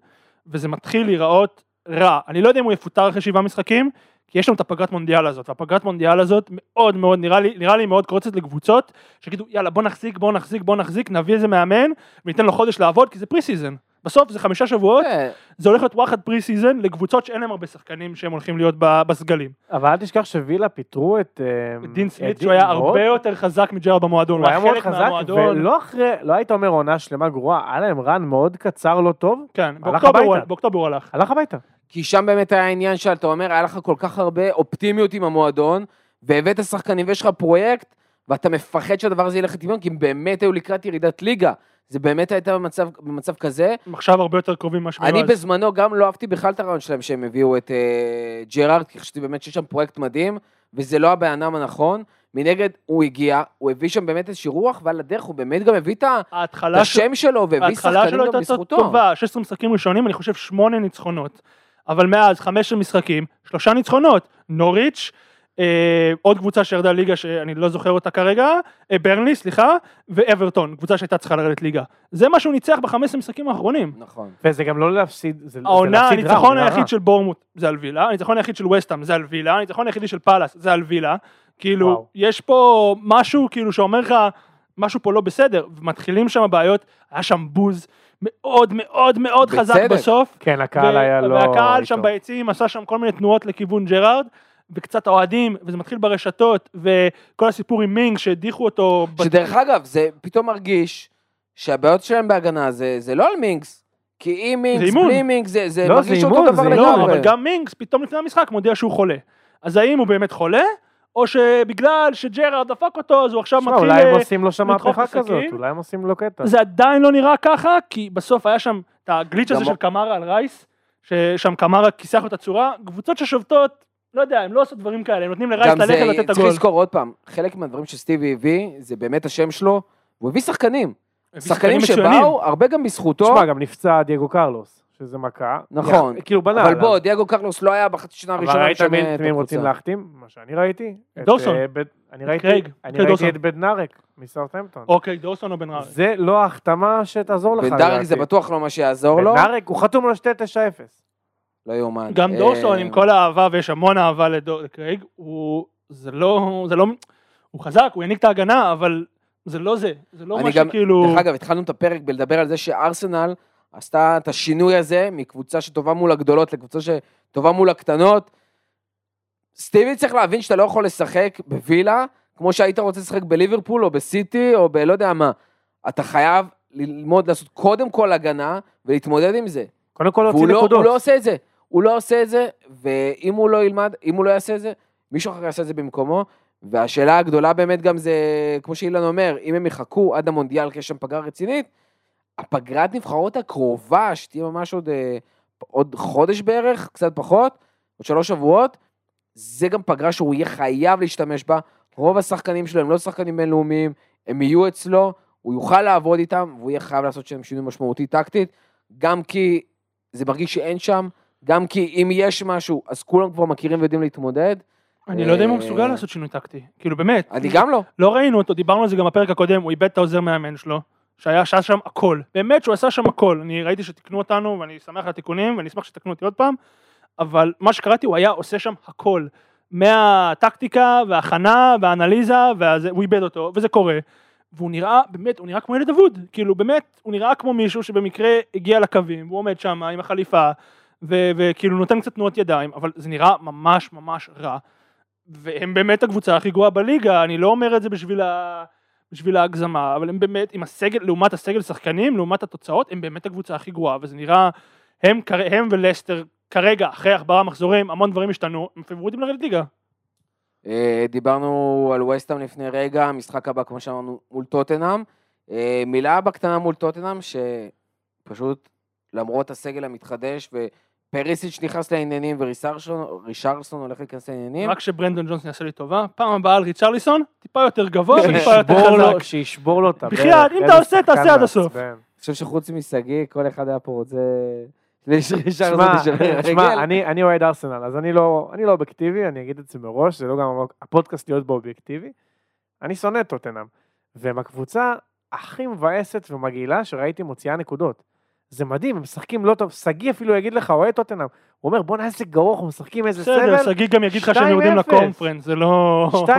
וזה מתחיל להיראות רע. אני לא יודע אם הוא יפוטר אחרי שבעה משחקים, כי יש לנו את הפגרת מונדיאל הזאת, והפגרת מונדיאל הזאת מאוד מאוד, נראה לי, נראה לי מאוד קורצת לקבוצות, שיגידו יאללה בוא נחזיק, בוא נחזיק, בוא נחזיק, נביא איזה מאמן, וניתן לו חודש לעבוד, כי זה pre-season. בסוף זה חמישה שבועות, אה, זה הולך להיות וואחד pre-season לקבוצות שאין להם הרבה שחקנים שהם הולכים להיות בסגלים. אבל אל תשכח שווילה פיטרו את... אה, דין סמית שהוא היה מאוד- הרבה יותר חזק מג'רארד במועדון, הוא היה מאוד חלק חזק, מהמועדון. ולא אחרי, לא היית אומר עונה שלמה גרועה, היה להם רן מאוד קצר לא טוב, כן. באוקטובר הוא הלך. הלך הביתה. כי שם באמת היה העניין שאתה אומר, היה לך כל כך הרבה אופטימיות עם המועדון, והבאת שחקנים ויש לך פרויקט, ואתה מפחד שהדבר הזה ילך לטבעון, כי הם באמת היו לקראת ירידת ליגה. זה באמת הייתה במצב, במצב כזה. הם עכשיו הרבה יותר קרובים ממה שהם אני אז. בזמנו גם לא אהבתי בכלל את הרעיון שלהם שהם הביאו את אה, ג'רארד, כי חשבתי באמת שיש שם פרויקט מדהים, וזה לא הבן אדם הנכון. מנגד, הוא הגיע, הוא הביא שם באמת איזושהי רוח, ועל הדרך הוא באמת גם הביא את ה- את ההתחלה של- השם שלו, והביא ההתחלה שחקנים שלו גם הייתה בזכותו. טובה, 16 משחקים ראשונים, אני חושב שמונה ניצחונות. אבל מאז 15 משחקים, שלושה ניצחונות. נוריץ', אה, עוד קבוצה שירדה ליגה שאני לא זוכר אותה כרגע, אה, ברנלי, סליחה, ואברטון, קבוצה שהייתה צריכה לרדת ליגה. זה מה שהוא ניצח ב-15 משחקים האחרונים. נכון. וזה גם לא להפסיד, זה זה העונה, להפסיד רע, הניצחון עונה רע. היחיד של בורמוט זה על וילה, הניצחון היחיד של וסטאם זה על וילה, הניצחון היחידי של פאלאס זה על וילה. כאילו, וואו. יש פה משהו כאילו שאומר לך, משהו פה לא בסדר, ומתחילים שם הבעיות, היה שם בוז מאוד מאוד מאוד חזק בצדק. בסוף. כן, הקהל היה לא... והקהל שם. ביציעים עשה שם כל מיני תנועות לכיוון ג'רארד, וקצת האוהדים, וזה מתחיל ברשתות, וכל הסיפור עם מינג שהדיחו אותו. בת- שדרך אגב, זה פתאום מרגיש שהבעיות שלהם בהגנה זה, זה לא על מינקס. כי עם מינקס, אימון. בלי מינקס, זה, זה לא, מרגיש זה אותו אימון, דבר זה לא. לגמרי. אבל גם מינגס פתאום לפני המשחק מודיע שהוא חולה. אז האם הוא באמת חולה, או שבגלל שג'רארד דפק אותו, אז הוא עכשיו מתחיל... אולי הם אה, עושים לו שם לדחוף מהפכה. כזאת, אולי הם עושים לו קטע. זה עדיין לא נראה ככה, כי בסוף היה שם את הגליץ' הזה של קמרה על רייס, ששם קמרה כיסח לו את הצורה, קבוצות ששובתות, לא יודע, הם לא עושות דברים כאלה, הם נותנים לרייס ללכת לתת את צריך הגול. לזכור עוד פעם, חלק מהדברים שסטיבי הביא, זה באמת השם שלו, הוא הביא שחקנים. שחקנים. שבאו, הרבה גם בזכותו. תשמע, גם נפצע דייגו קרלוס, שזה מכה. נכון. יח- כאילו בנה. אבל בוא, דיאגו קרלוס לא היה בחצי שנה אבל הראשונה ראית מי משנה את מי הם רוצים. להחתים? מה שאני ראיתי? את, דורסון. אה, בד- אני ראיתי קרייג, אני קרייג דורסון. ראיתי את בדנארק מסאוטהמפטון. אוקיי, דורסון או בן רייס. זה לא ההחתמה שתעזור לך. בדארק זה לדעתי. בטוח לא מה שיעזור לו. בדנארק הוא חתום על 2-9-0. לא יאומן. גם אה, דורסון, עם כל האהבה, ויש המון אהבה לדור- לקרייג, הוא... זה לא... זה לא... הוא חזק, הוא העניק את ההגנה, אבל זה לא זה. זה לא אני מה גם, שכאילו... דרך אגב, התחלנו את הפרק בלדבר על זה שארסנל עשתה את השינוי הזה מקבוצה שטובה מול הגדולות לקבוצה שטובה מול הקטנות. סטיבי צריך להבין שאתה לא יכול לשחק בווילה כמו שהיית רוצה לשחק בליברפול או בסיטי או בלא יודע מה. אתה חייב ללמוד לעשות קודם כל הגנה ולהתמודד עם זה. קודם כל להוציא לא, נקודות. הוא לא עושה את זה. הוא לא עושה את זה, ואם הוא לא ילמד, אם הוא לא יעשה את זה, מישהו אחר יעשה את זה במקומו. והשאלה הגדולה באמת גם זה, כמו שאילן אומר, אם הם יחכו עד המונדיאל, כי יש שם פגרה רצינית, הפגרת נבחרות הקרובה, שתהיה ממש עוד, אה, עוד חודש בערך, קצת פחות, עוד שלוש שבועות, זה גם פגרה שהוא יהיה חייב להשתמש בה. רוב השחקנים שלו הם לא שחקנים בינלאומיים, הם יהיו אצלו, הוא יוכל לעבוד איתם, והוא יהיה חייב לעשות שם שינוי משמעותי טקטית, גם כי זה מרגיש שאין שם, גם כי אם יש משהו, אז כולם כבר מכירים ויודעים להתמודד. אני לא יודע אם הוא אה, מסוגל לעשות שינוי טקטי. כאילו, באמת. אני גם לא. לא ראינו אותו, דיברנו על זה גם בפרק הקודם, הוא איבד את העוזר מאמן שלו, שהיה שעשה שם הכל. באמת שהוא עשה שם הכל. אני ראיתי שתיקנו אותנו, ואני שמח על התיקונים, ואני אשמח שתקנו אותי עוד פעם, אבל מה שקראתי, הוא היה עושה שם הכל. מהטקטיקה, וההכנה, והאנליזה, והזה, הוא איבד אותו, וזה קורה. והוא נראה, באמת, הוא נראה כמו ילד אבוד. כאילו, באמת, הוא נראה כמו מישהו שבמקרה הגיע לקווים, והוא עומד שם עם החליפה, וכאילו נותן קצת תנועות ידיים, אבל זה נראה ממש ממש רע. והם באמת הקבוצה הכי גרועה בליגה, אני לא אומר את זה בשביל, ה... בשביל ההגזמה, אבל הם באמת, עם הסגל, לעומת הסגל שחקנים, לעומת התוצאות, הם באמת הקבוצה הכי גרועה, וזה נראה, הם, הם ולסטר, כרגע, אחרי ארבעה מחזורים, המון דברים השתנו, הם פייבוריטים לרדת ליגה. אה, דיברנו על וסטהאם לפני רגע, המשחק הבא, כמו שאמרנו, מול טוטנאם. אה, מילה בקטנה מול טוטנאם, שפשוט למרות הסגל המתחדש פריסיץ' נכנס לעניינים ורישרסון הולך להיכנס לעניינים. רק שברנדון ג'ונס יעשה לי טובה, פעם הבאה על ריצ'רליסון, טיפה יותר גבוה וטיפה יותר שישבור לו- חזק. שישבור לו את הברך. בחייאת, אם אתה עושה, תעשה עד הסוף. אני חושב שחוץ משגיא, כל אחד היה פה רוצה... רישרסון שמע, יישבר שמע, רגל. אני אני אוהד ארסנל, אז אני לא אני לא אובייקטיבי, אני אגיד את זה מראש, זה לא גם הפודקאסט להיות בו אובייקטיבי. אני שונא את טוטנאם, והם הקבוצה הכי מבאסת ומגעילה שראיתי מוציאה נקודות. זה מדהים, הם משחקים לא טוב, שגיא אפילו יגיד לך, אוהד טוטנאם, הוא אומר בואנה איזה גרוע, אנחנו משחקים איזה בסדר, סבל, שגיא גם יגיד לך שהם יורדים 2-0. לקונפרנס, זה לא... 2-0,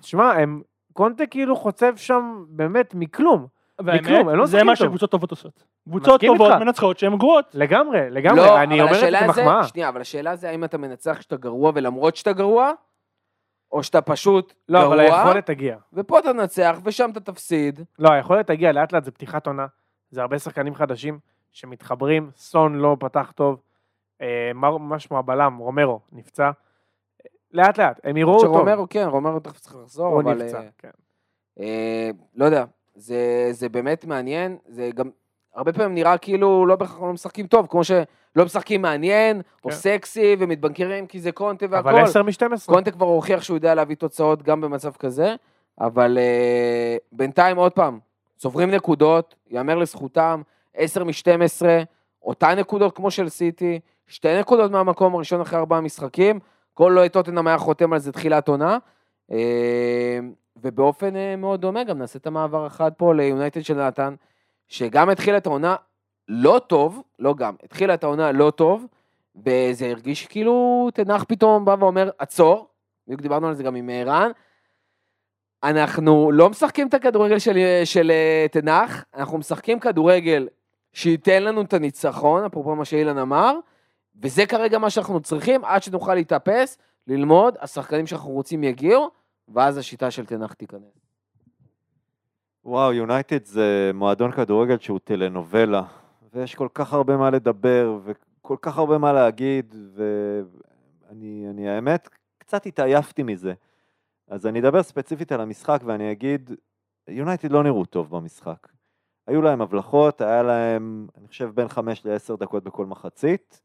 תשמע, הם, קונטה כאילו חוצב שם באמת מכלום, מכלום, הם לא והאמת, זה משחקים מה טוב. שקבוצות טובות עושות. קבוצות טובות. מנצחות שהן גרועות. לגמרי, לגמרי, לא, אני אבל אומר את זה זה, כמחמאה. שנייה, אבל השאלה זה האם אתה מנצח כשאתה גרוע ולמרות שאתה גרוע, או שאתה פשוט לא, אבל גרוע, היכולת תגיע. ופה אתה תנצח ושם אתה תפסיד. לא, היכולת תגיע לאט לאט, זה פתיחת עונה. זה הרבה שחקנים חדשים שמתחברים, סון לא פתח טוב, אה, שמו הבלם, רומרו, נפצע. לאט לאט, הם יראו אותו. שרומרו, כן, רומרו תכף צריך לחזור, הוא אבל... נפצע, אה, כן. אה, לא יודע, זה, זה באמת מעניין, זה גם, הרבה פעמים נראה כאילו לא בהכרח לא משחקים טוב, כמו שלא משחקים מעניין, או כן. סקסי, ומתבנקרים כי זה קונטה והכל. אבל 10 מ-12. קונטה כבר הוכיח שהוא יודע להביא תוצאות גם במצב כזה, אבל אה, בינתיים עוד פעם, צוברים נקודות, יאמר לזכותם, 10 מ-12, אותה נקודות כמו של סיטי, שתי נקודות מהמקום הראשון אחרי ארבעה משחקים, כל לא טוטנאם היה חותם על זה תחילת עונה, אה, ובאופן אה, מאוד דומה גם נעשה את המעבר אחד פה ליונייטד של נתן, שגם התחילה את העונה לא טוב, לא גם, התחילה את העונה לא טוב, וזה הרגיש כאילו תנח פתאום בא ואומר, עצור, בדיוק דיברנו על זה גם עם אה, רן, אנחנו לא משחקים את הכדורגל של, של אה, תנח, אנחנו משחקים כדורגל שייתן לנו את הניצחון, אפרופו מה שאילן אמר, וזה כרגע מה שאנחנו צריכים עד שנוכל להתאפס, ללמוד, השחקנים שאנחנו רוצים יגיעו, ואז השיטה של תנח תיכנס. וואו, יונייטד זה מועדון כדורגל שהוא טלנובלה, ויש כל כך הרבה מה לדבר, וכל כך הרבה מה להגיד, ואני, אני האמת, קצת התעייפתי מזה. אז אני אדבר ספציפית על המשחק, ואני אגיד, יונייטד לא נראו טוב במשחק. היו להם הבלחות, היה להם, אני חושב, בין 5 ל-10 דקות בכל מחצית,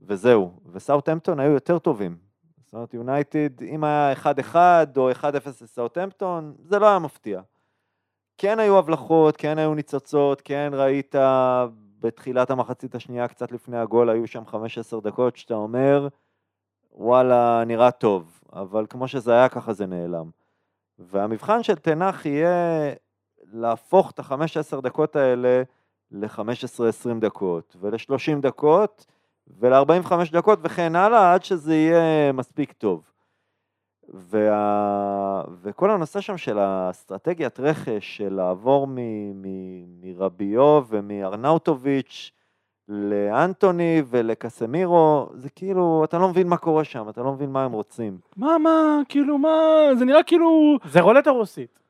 וזהו. וסאוטהמפטון היו יותר טובים. זאת אומרת, יונייטד, אם היה 1-1 או 1-0 לסאוטהמפטון, זה לא היה מפתיע. כן היו הבלחות, כן היו ניצוצות, כן ראית בתחילת המחצית השנייה, קצת לפני הגול, היו שם 15 דקות, שאתה אומר, וואלה, נראה טוב, אבל כמו שזה היה, ככה זה נעלם. והמבחן של תנח יהיה להפוך את ה-15 דקות האלה ל-15-20 דקות, ול-30 דקות, ול-45 דקות וכן הלאה, עד שזה יהיה מספיק טוב. וה... וכל הנושא שם של האסטרטגיית רכש, של לעבור מ... מ... מרביו ומארנאוטוביץ' לאנטוני ולקסמירו, זה כאילו, אתה לא מבין מה קורה שם, אתה לא מבין מה הם רוצים. מה, מה, כאילו, מה, זה נראה כאילו, זה רולטה רוסית.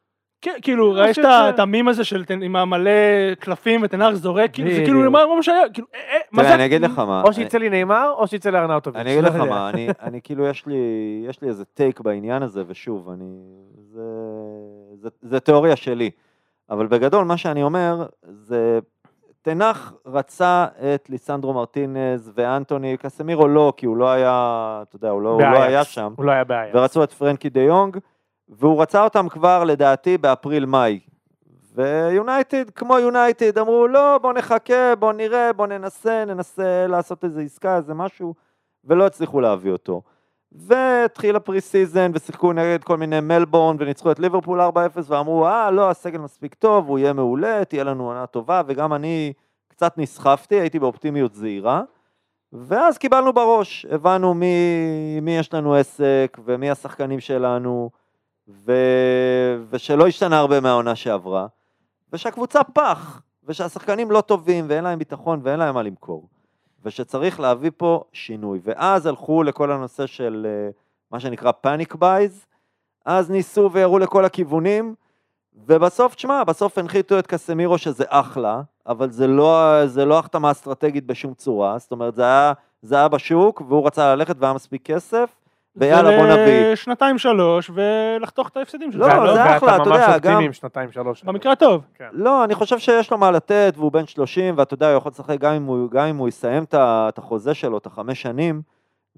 כן, כאילו, יש את המים הזה של עם המלא קלפים ותנח זורק, כאילו, זה. כאילו, מה מה שהיה, כאילו, אה, אה, מה תראה, זה? אני אגיד לך מה, או שיצא לי נאמר, או שיצא לארנאוטוביץ'. אני אגיד לא לך. מה, אני, אני כאילו, יש לי, יש לי איזה טייק בעניין הזה, ושוב, אני, זה, זה, זה תיאוריה שלי, אבל בגדול, מה שאני אומר, זה, תנח רצה את ליסנדרו מרטינז ואנטוני, קסמירו לא, כי הוא לא היה, אתה יודע, הוא לא, הוא לא. היה שם, הוא לא היה בעיה. ורצו את פרנקי דה יונג, והוא רצה אותם כבר, לדעתי, באפריל-מאי. ויונייטד, כמו יונייטד, אמרו, לא, בוא נחכה, בוא נראה, בוא ננסה, ננסה לעשות איזה עסקה, איזה משהו, ולא הצליחו להביא אותו. והתחיל ה pre-season, ושיחקו נגד כל מיני מלבורן, וניצחו את ליברפול 4-0, ואמרו, אה, לא, הסגל מספיק טוב, הוא יהיה מעולה, תהיה לנו עונה טובה, וגם אני קצת נסחפתי, הייתי באופטימיות זהירה. ואז קיבלנו בראש, הבנו מי, מי יש לנו עסק, ומי השחקנים שלנו, ו... ושלא השתנה הרבה מהעונה שעברה, ושהקבוצה פח, ושהשחקנים לא טובים, ואין להם ביטחון, ואין להם מה למכור. ושצריך להביא פה שינוי. ואז הלכו לכל הנושא של אה, מה שנקרא panic buys, אז ניסו וירו לכל הכיוונים, ובסוף, תשמע, בסוף הנחיתו את קסמירו שזה אחלה, אבל זה לא, זה לא החתמה אסטרטגית בשום צורה, זאת אומרת, זה היה, זה היה בשוק, והוא רצה ללכת והיה מספיק כסף, ויאללה בוא נביא. שנתיים שלוש ולחתוך את ההפסדים שלו. לא, ואתה- זה אחלה, ואתה אתה ממש יודע, אופטימי גם- עם שנתיים שלוש. במקרה הטוב. לא, אני חושב שיש לו מה לתת, והוא בן 30, ואתה יודע, הוא יכול לשחק גם אם הוא, יסיים את החוזה שלו, את החמש שנים,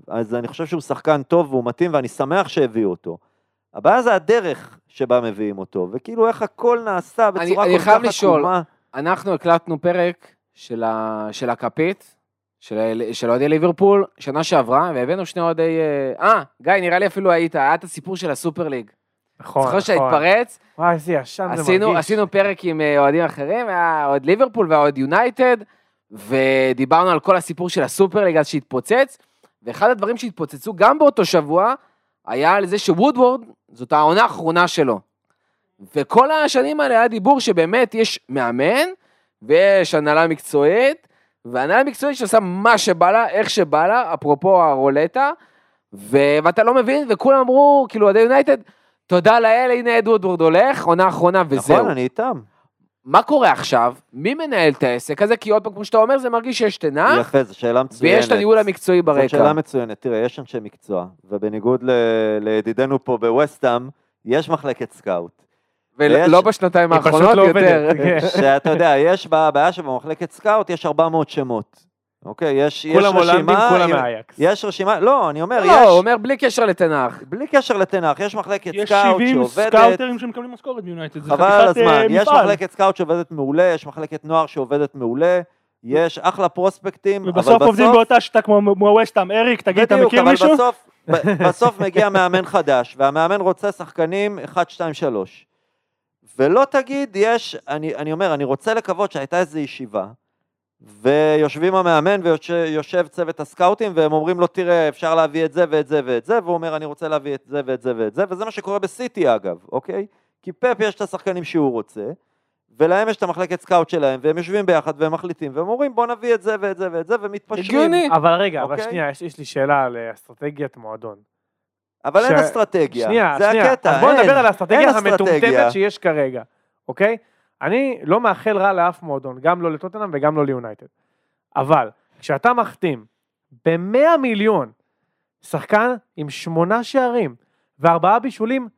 אז אני חושב שהוא שחקן טוב והוא מתאים, ואני שמח שהביאו אותו. הבעיה זה הדרך שבה מביאים אותו, וכאילו איך הכל נעשה אני- בצורה אני כל חייב כך לשאול. עקומה. אנחנו הקלטנו פרק. של הכפית, של, אוהדי ליברפול, שנה שעברה, והבאנו שני אוהדי... אה, אה, גיא, נראה לי אפילו היית, היה את הסיפור של הסופר ליג. נכון, זוכר נכון. שהתפרץ? וואי, איזה ישן זה מרגיש. עשינו פרק עם אה, אוהדים אחרים, היה אוהד ליברפול והאוהד יונייטד, ודיברנו על כל הסיפור של הסופר ליג אז שהתפוצץ, ואחד הדברים שהתפוצצו גם באותו שבוע, היה על זה שוודוורד, זאת העונה האחרונה שלו. וכל השנים האלה היה דיבור שבאמת יש מאמן, ויש הנהלה מקצועית, והנהלה מקצועית שעושה מה שבא לה, איך שבא לה, אפרופו הרולטה, ו... ואתה לא מבין, וכולם אמרו, כאילו, אוהדי יונייטד, תודה לאל, הנה אד וודוורד הולך, עונה אחרונה וזהו. נכון, אני איתם. מה קורה עכשיו? מי מנהל את העסק הזה? כי עוד פעם, כמו שאתה אומר, זה מרגיש שיש תנח, יפה, זו שאלה מצוינת. ויש את הניהול המקצועי זאת ברקע. שאלה מצוינת. תראה, יש אנשי מקצוע, ובניגוד ל- לידידנו פה בווסטהאם, יש מחלקת סקאוט. ולא ויש- בשנתיים האחרונות לא יותר. עובדת. כן. שאתה יודע, יש בעיה שבמחלקת סקאוט יש 400 שמות. אוקיי, יש, יש כולם הולנדים, רשימה, כולם מהאייאקס. יש רשימה, לא, אני אומר, לא, הוא יש, אומר בלי קשר לתנח. בלי קשר לתנח, יש מחלקת יש סקאוט 70 שעובדת, סקאוטרים שמקבלים משכורת ביונייטד. זה חבל על חתיכת, אה, הזמן, יש. מחלקת סקאוט שעובדת מעולה, יש מחלקת נוער שעובדת מעולה, יש אחלה פרוספקטים, אבל ובסוף עובדים באותה שיטה כמו ווסטהאם. אריק, תגיד, אתה בדיוק, מכיר אבל מישהו? בסוף, ב- בסוף מגיע מאמן חדש, והמאמן רוצה שחקנים 1, 2, 3. ולא תגיד, יש, אני, אני אומר, אני רוצה לקוות שהייתה איזו ישיבה, ויושבים המאמן ויושב צוות הסקאוטים, והם אומרים לו, תראה, אפשר להביא את זה ואת זה ואת זה, והוא אומר, אני רוצה להביא את זה ואת זה ואת זה, וזה מה שקורה בסיטי אגב, אוקיי? כי פפ יש את השחקנים שהוא רוצה, ולהם יש את המחלקת סקאוט שלהם, והם יושבים ביחד והם מחליטים, והם אומרים, בוא נביא את זה ואת זה ואת זה, ומתפשרים. הגיוני. אבל רגע, אבל אוקיי. שנייה, יש- יש לי שאלה על אה, אסטרטגיית מועדון. אבל אין ש- אסטרטגיה, שנייה, זה שנייה. הקטע, אז בוא אין, נדבר על האסטרטגיה אין אסטרטגיה. המטומטמת שיש כרגע, אוקיי? אני לא מאחל רע לאף מועדון, גם לא לטוטנאם וגם לא ליונייטד. אבל כשאתה מחתים ב-100 מיליון שחקן עם שמונה שערים וארבעה בישולים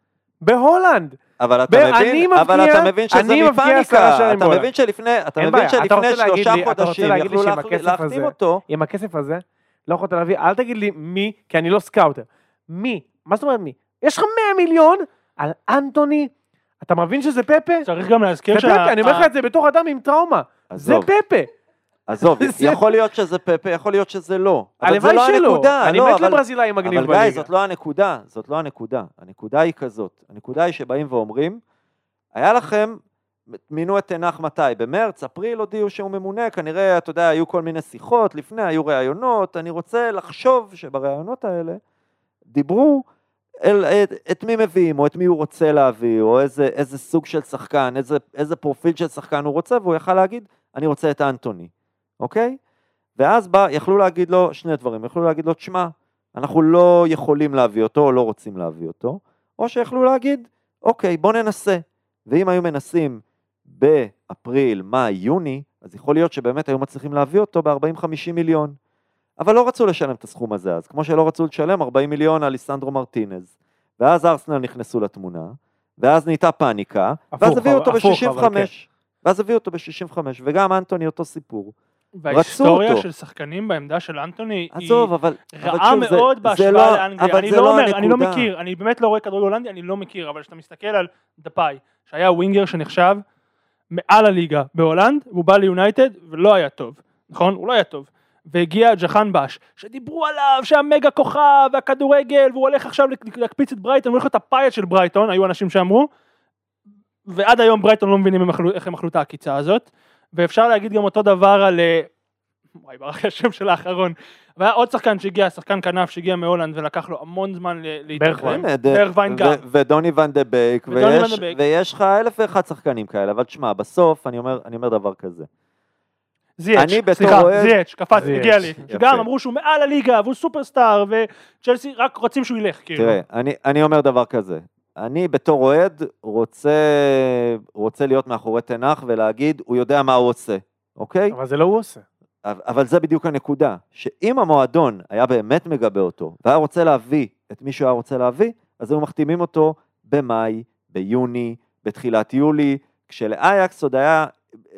בהולנד, אבל אתה ואני מבין, אבל מבקיע- אתה מבין שזה מפאניקה, אתה. מבין שלפני, אתה אין מבין אתה שלפני להגיד שלושה לי- אתה חודשים יכלו להחתים אותו, עם הכסף הזה, לא יכולת להביא, אל תגיד לי מי, כי אני לא סקאוטר. מי? מה זאת אומרת מי? יש לך 100 מיליון על אנטוני, אתה מבין שזה פפה? צריך גם להזכיר זה שה... פפה, אני אומר לך את זה בתור אדם עם טראומה. זה פפה. עזוב, זה- יכול להיות שזה פפה, יכול להיות שזה לא, אבל זה הלוואי לא שלא. הנקודה, אני לא, מת אבל- לברזילאי מגניב אבל גיא, בליגה. זאת לא הנקודה, זאת לא הנקודה. הנקודה היא כזאת. הנקודה היא שבאים ואומרים, היה לכם, מינו את תנח מתי? במרץ, אפריל הודיעו שהוא ממונה, כנראה, אתה יודע, היו כל מיני שיחות, לפני היו ראיונות, אני רוצה לחשוב שבראיונות האלה דיברו אל, את, את מי מביאים, או את מי הוא רוצה להביא, או איזה, איזה סוג של שחקן, איזה, איזה פרופיל של שחקן הוא רוצה, והוא יכל להגיד, אני רוצה את האנטוני, אוקיי? ואז בא, יכלו להגיד לו שני דברים, יכלו להגיד לו, תשמע, אנחנו לא יכולים להביא אותו, או לא רוצים להביא אותו, או שיכלו להגיד, אוקיי, בוא ננסה. ואם היו מנסים באפריל, מאי, יוני, אז יכול להיות שבאמת היו מצליחים להביא אותו ב-40-50 מיליון. אבל לא רצו לשלם את הסכום הזה אז, כמו שלא רצו לשלם 40 מיליון על ליסנדרו מרטינז. ואז ארסנל נכנסו לתמונה, ואז נהייתה פאניקה, ואז הפוך, הביאו אותו הפוך, אבל ב-65. ואז הביאו אותו ב-65, וגם אנטוני אותו סיפור. וההיסטוריה. של שחקנים בעמדה של אנטוני היא עזוב, אבל... אבל רעה זה- מאוד זה בהשוואה לא- לאנגליה. אבל אני לא לא אומר, אני לא הנקודה. מכיר, אני באמת לא רואה כדורגל הולנדי, אני לא מכיר, אבל כשאתה מסתכל על דפאי, שהיה ווינגר שנחשב מעל הליגה בהולנד, והוא בא ליונייטד ולא היה טוב, נכון? הוא לא היה טוב. והגיע ג'האנבחש, שדיברו עליו שהמגה כוכב והכדורגל, והוא הולך עכשיו להקפיץ את ברייטון, הוא הולך להיות הפאייט של ברייטון, היו אנשים שאמרו, ועד היום ברייטון לא מבינים איך הם אכלו את העקיצה הזאת, ואפשר להגיד גם אותו דבר על, אה, וואי ברח לי השם של האחרון, והיה עוד שחקן שהגיע, שחקן כנף שהגיע מהולנד ולקח לו המון זמן ל- להתאקלם, ברגווין. הנה, ד- ברגווין גם. ודוני ון דה בייק, ויש- ון דה בייק. ויש לך אלף ואחד שחקנים כאלה, אבל תשמע, בסוף אני אומר, אני אומר דבר כזה. זייץ', אני בתור סליחה, אוהד- זייץ', קפץ, זייץ', הגיע לי, יפה. שגם אמרו שהוא מעל הליגה והוא סופרסטאר וצ'לסי רק רוצים שהוא ילך, כאילו. תראה, אני, אני אומר דבר כזה, אני בתור אוהד רוצה, רוצה להיות מאחורי תנח ולהגיד, הוא יודע מה הוא עושה, אוקיי? אבל זה לא הוא עושה. אבל זה בדיוק הנקודה, שאם המועדון היה באמת מגבה אותו, והיה רוצה להביא את מי שהוא היה רוצה להביא, אז היו מחתימים אותו במאי, ביוני, בתחילת יולי, כשלאייקס עוד היה,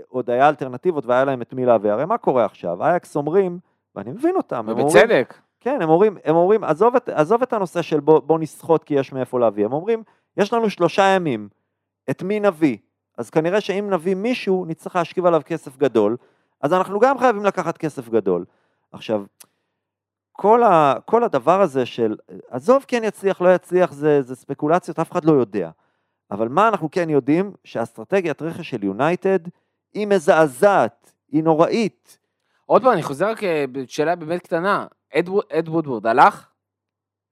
עוד היה אלטרנטיבות והיה להם את מי להביא. הרי מה קורה עכשיו? אייקס אומרים, ואני מבין אותם, הם אומרים, ובצדק. כן, הם אומרים, הם אומרים עזוב, את, עזוב את הנושא של בוא, בוא נסחוט כי יש מאיפה להביא, הם אומרים, יש לנו שלושה ימים, את מי נביא? אז כנראה שאם נביא מישהו, נצטרך להשכיב עליו כסף גדול, אז אנחנו גם חייבים לקחת כסף גדול. עכשיו, כל, ה, כל הדבר הזה של, עזוב כן יצליח, לא יצליח, זה, זה ספקולציות, אף אחד לא יודע. אבל מה אנחנו כן יודעים? שהאסטרטגיית רכש של יונייטד היא מזעזעת, היא נוראית. עוד פעם, אני חוזר רק אה, בשאלה באמת קטנה. אד וו- אד וודוורד הלך?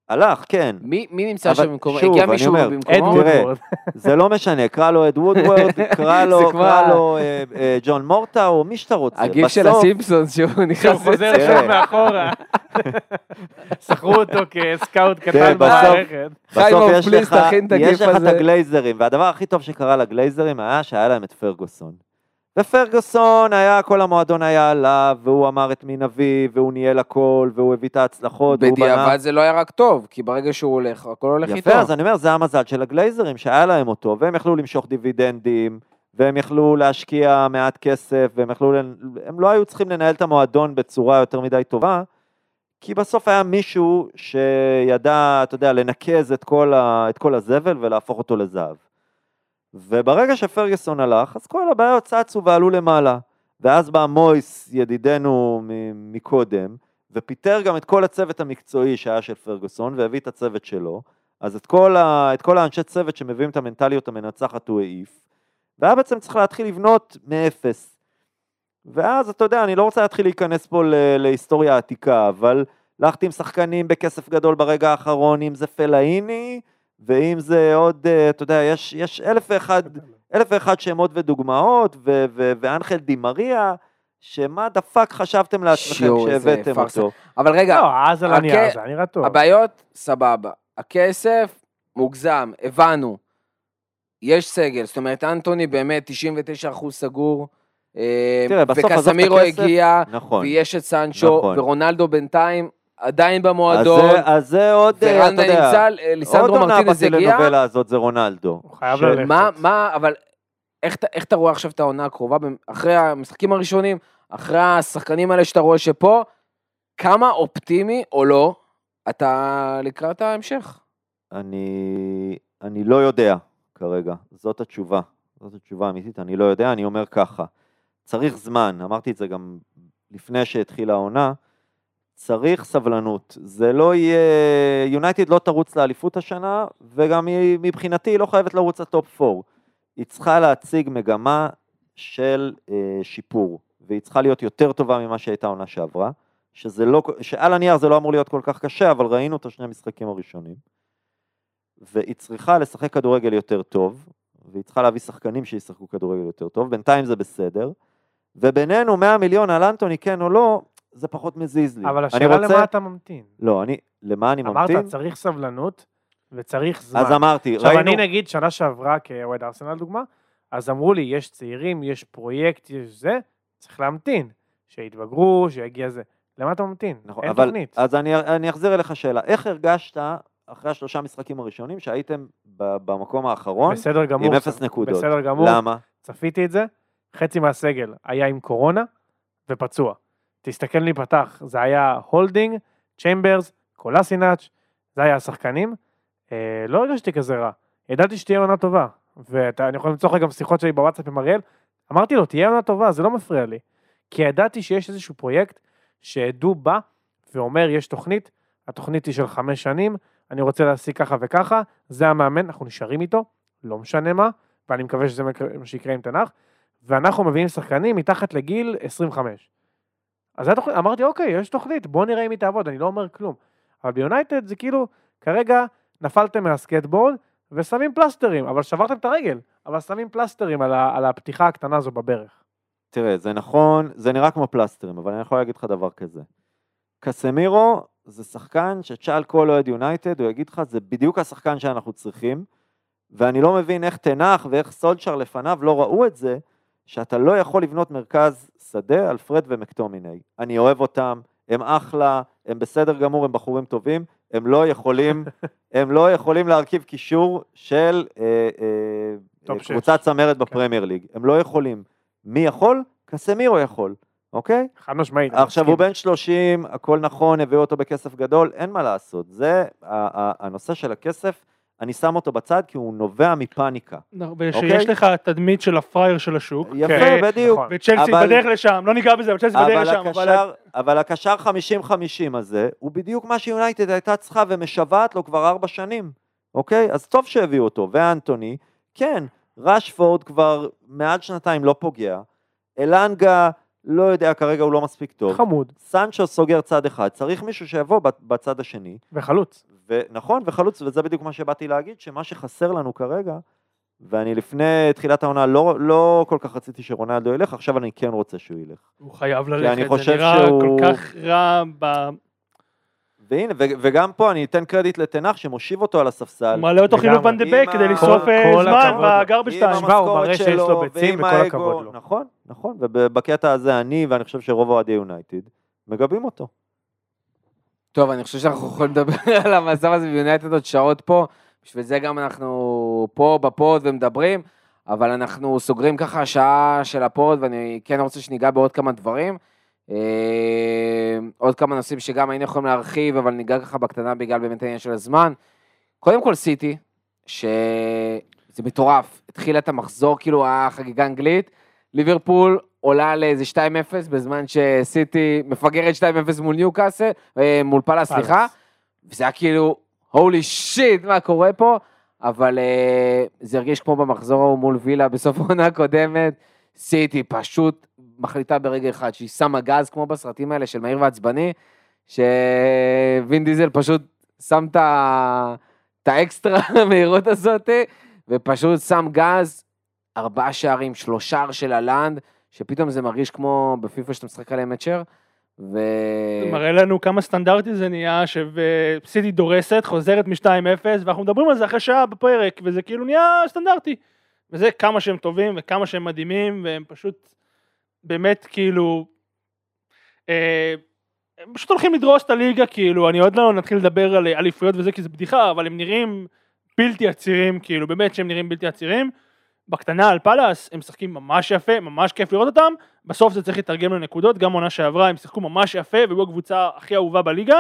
הלך, כן. מי מי נמצא שם במקומו? שוב, הגיע אני מישהו אומר, אד במקומו? תראה, וודוורד. זה לא משנה, קרא לו אד וודוורד, קרא לו, קרא לו אה, אה, ג'ון מורטה, או מי שאתה רוצה. הגיף של הסימפסונס שהוא שהוא נכנס... חוזר תראה. שם מאחורה. שכרו אותו כסקאוט קטן במערכת. בסוף יש לך, את יש לך את. הגלייזרים, והדבר הכי טוב שקרה לגלייזרים היה שהיה להם את פרגוסון. ופרגוסון היה, כל המועדון היה עליו, והוא אמר את מי נביא, והוא ניהל הכל, והוא הביא את ההצלחות, והוא בנה... בדיעבד זה לא היה רק טוב, כי ברגע שהוא הולך, הכל הולך איתו. יפה, אז אני אומר, זה המזל של הגלייזרים, שהיה להם אותו, והם יכלו למשוך דיבידנדים, והם יכלו להשקיע מעט כסף, והם יכלו, הם לא היו צריכים לנהל את המועדון בצורה יותר מדי טובה, כי בסוף היה מישהו שידע, אתה יודע, לנקז את כל, ה, את כל הזבל ולהפוך אותו לזהב. וברגע שפרגוסון הלך, אז כל הבעיות צצו ועלו למעלה. ואז בא מויס, ידידנו מקודם, ופיטר גם את כל הצוות המקצועי שהיה של פרגוסון, והביא את הצוות שלו. אז את כל, ה, את כל האנשי צוות שמביאים את המנטליות המנצחת הוא העיף. והיה בעצם צריך להתחיל לבנות מאפס. ואז, אתה יודע, אני לא רוצה להתחיל להיכנס פה ל- להיסטוריה עתיקה, אבל להחתים שחקנים בכסף גדול ברגע האחרון, אם זה פלאיני, ואם זה עוד, אה, אתה יודע, יש, יש אלף ואחד, אלף ואחד שמות ודוגמאות, ו- ו- ואנחל דימריה, שמה the fuck חשבתם לעצמכם שיו, איזה שהבאתם פארסה. אותו. אבל רגע, לא, אז על הנייר זה נראה טוב. הבעיות, סבבה. הכסף, מוגזם, הבנו. יש סגל, זאת אומרת, אנטוני באמת 99% סגור. אה, תראה, בסוף, עזוב את וקסמירו הכסף, הגיע, נכון. ויש את סנצ'ו, נכון. ורונלדו בינתיים עדיין אז במועדון, זה, אז זה עוד, אה, אתה יודע, נמצא, אה, עוד עונה. בטלנובלה הזאת זה רונלדו. הוא חייב ללכת. מה, מה, אבל איך, אתה- איך אתה רואה עכשיו את העונה הקרובה, אחרי המשחקים הראשונים, אחרי השחקנים האלה שאתה רואה שפה, כמה אופטימי או לא אתה לקראת ההמשך? אני, אני לא יודע כרגע, זאת התשובה. זאת התשובה האמיתית, אני לא יודע, אני אומר ככה. צריך זמן, אמרתי את זה גם לפני שהתחילה העונה, צריך סבלנות. זה לא יהיה... יונייטד לא תרוץ לאליפות השנה, וגם היא, מבחינתי היא לא חייבת לרוץ לטופ 4. היא צריכה להציג מגמה של אה, שיפור, והיא צריכה להיות יותר טובה ממה שהייתה העונה שעברה, שזה לא... שעל הנייר זה לא אמור להיות כל כך קשה, אבל ראינו את השני המשחקים הראשונים. והיא צריכה לשחק כדורגל יותר טוב, והיא צריכה להביא שחקנים שישחקו כדורגל יותר טוב, בינתיים זה בסדר, ובינינו 100 מיליון על אנטוני, כן או לא, זה פחות מזיז לי. אבל השאלה רוצה- למה אתה ממתין. לא, אני, למה אני ממתין? אמרת, צריך סבלנות וצריך זמן. אז אמרתי, עכשיו, ראינו... אני נגיד, שנה שעברה כאוהד ארסנל דוגמה, אז אמרו לי, יש צעירים, יש פרויקט, יש זה, צריך להמתין. שיתבגרו, שיגיע זה. למה אתה ממתין? נכון, אין אבל, תוכנית. אז אני, אני אחזיר אליך שאלה, איך הרגשת אחרי השלושה משחקים הראשונים שהייתם ב- במקום האחרון בסדר גמור. עם אפס. נקודות? בסדר גמור. למה? צפיתי את זה, חצי מהסגל היה עם קורונה ופצוע. תסתכל מי פתח, זה היה הולדינג, צ'יימברס, קולסינאץ', זה היה השחקנים. אה, לא הרגשתי כזה רע. ידעתי שתהיה עונה טובה. ואני יכול למצוא לך גם שיחות שלי בוואטסאפ עם אריאל, אמרתי לו, תהיה עונה טובה, זה לא מפריע לי. כי ידעתי שיש איזשהו פרויקט שעדו בא ואומר, יש תוכנית, התוכנית היא של חמש שנים, אני רוצה להשיג ככה וככה, זה המאמן, אנחנו נשארים איתו, לא משנה מה, ואני מקווה שזה מה שיקרה עם תנח, ואנחנו מביאים שחקנים מתחת לגיל 25. אז התוכ... אמרתי, אוקיי, יש תוכנית, בוא נראה אם היא תעבוד, אני לא אומר כלום. אבל ביונייטד זה כאילו, כרגע נפלתם מהסקטבורד ושמים פלסטרים, אבל שברתם את הרגל, אבל שמים פלסטרים על, ה... על הפתיחה הקטנה הזו בברך. תראה, זה נכון, זה נראה כמו פלסטרים, אבל אני יכול להגיד לך דבר כזה. קסמירו זה שחקן שתשאל כל אוהד יונייטד, הוא יגיד לך, זה בדיוק השחקן שאנחנו צריכים, ואני לא מבין איך תנח ואיך סולצ'ר לפניו לא ראו את זה, שאתה לא יכול לבנות מרכז שדה על פרד ומקטומיני. אני אוהב אותם, הם אחלה, הם בסדר גמור, הם בחורים טובים, הם לא יכולים, הם לא יכולים להרכיב קישור של אה, אה, אה, שש. קבוצת צמרת בפרמייר ליג. הם לא יכולים. מי יכול? קסמירו יכול, אוקיי? חד משמעית. עכשיו. הוא בן 30, הכל נכון, הביאו אותו בכסף גדול, אין מה לעשות. זה, הנושא של הכסף, אני שם אותו בצד כי הוא נובע מפאניקה. ושיש אוקיי. לך תדמית של הפראייר של השוק, יפה, כן, בדיוק. נכון. וצ'לסי בדרך לשם, לא ניגע בזה, אבל צ'לסי בדרך לשם, אבל הקשר, אבל הקשר 50-50 הזה, הוא בדיוק מה שיונייטד הייתה צריכה ומשוועת לו כבר ארבע שנים, אוקיי? אז טוב שהביאו אותו, ואנטוני, כן, רשפורד כבר מעל שנתיים לא פוגע, אלנגה, לא יודע, כרגע הוא לא מספיק טוב, חמוד. סנצ'ו סוגר צד אחד, צריך מישהו שיבוא בצ- בצד השני, וחלוץ. ונכון, וחלוץ, וזה בדיוק מה שבאתי להגיד, שמה שחסר לנו כרגע, ואני לפני תחילת העונה לא, לא כל כך רציתי שרונלדו ילך, עכשיו אני כן רוצה שהוא ילך. הוא חייב אני ללכת, זה חושב נראה שהוא- כל כך רע, ב- והנה, ו- וגם פה אני אתן קרדיט לתנח שמושיב אותו על הספסל. הוא מעלה אותו חילוף עם כדי לשרוף כל- אה, זמן. ב garbage עם המשכורת מראה שיש לו שלו, ביצים, ועם האגו. נכון, נכון, ובקטע הזה אני, ואני חושב שרוב אוהדי יונייטד, מגבים אותו. טוב, אני חושב שאנחנו יכולים לדבר על המצב הזה ביונייטד עוד שעות פה, בשביל זה גם אנחנו פה ב pod ומדברים, אבל אנחנו סוגרים ככה שעה של ה pod, ואני כן רוצה שניגע בעוד כמה דברים. אה, עוד כמה נושאים שגם היינו יכולים להרחיב, אבל ניגע ככה בקטנה בגלל באמת העניין של הזמן. קודם כל סיטי, שזה מטורף, התחילה את המחזור, כאילו החגיגה האנגלית, ליברפול עולה לאיזה 2-0, בזמן שסיטי מפגרת 2-0 מול ניוקאסל, אה, מול פאלאס. סליחה, וזה היה כאילו, הולי שיט, מה קורה פה? אבל אה, זה הרגיש כמו במחזור ההוא מול וילה בסוף העונה הקודמת, סיטי פשוט מחליטה ברגע אחד שהיא שמה גז, כמו בסרטים האלה של מהיר ועצבני, שווין דיזל פשוט שם את האקסטרה המהירות הזאת, ופשוט שם גז, ארבעה שערים, שלושה של הלנד, שפתאום זה מרגיש כמו בפיפ"א שאתה משחק עליהם מצ'ר, ו... זה מראה לנו כמה סטנדרטי זה נהיה, שסיטי דורסת, חוזרת מ-2-0, ואנחנו מדברים על זה אחרי שעה בפרק, וזה כאילו נהיה סטנדרטי. וזה כמה שהם טובים וכמה שהם מדהימים, והם פשוט באמת כאילו... אה, הם פשוט הולכים לדרוס את הליגה, כאילו, אני עוד לא נתחיל לדבר על אליפויות וזה, כי זה בדיחה, אבל הם נראים בלתי עצירים, כאילו, באמת שהם נראים בלתי עצירים. בקטנה על פאלאס, הם משחקים ממש יפה, ממש כיף לראות אותם, בסוף זה צריך לתרגם לנקודות, גם עונה שעברה הם שיחקו ממש יפה, והיו הקבוצה הכי אהובה בליגה.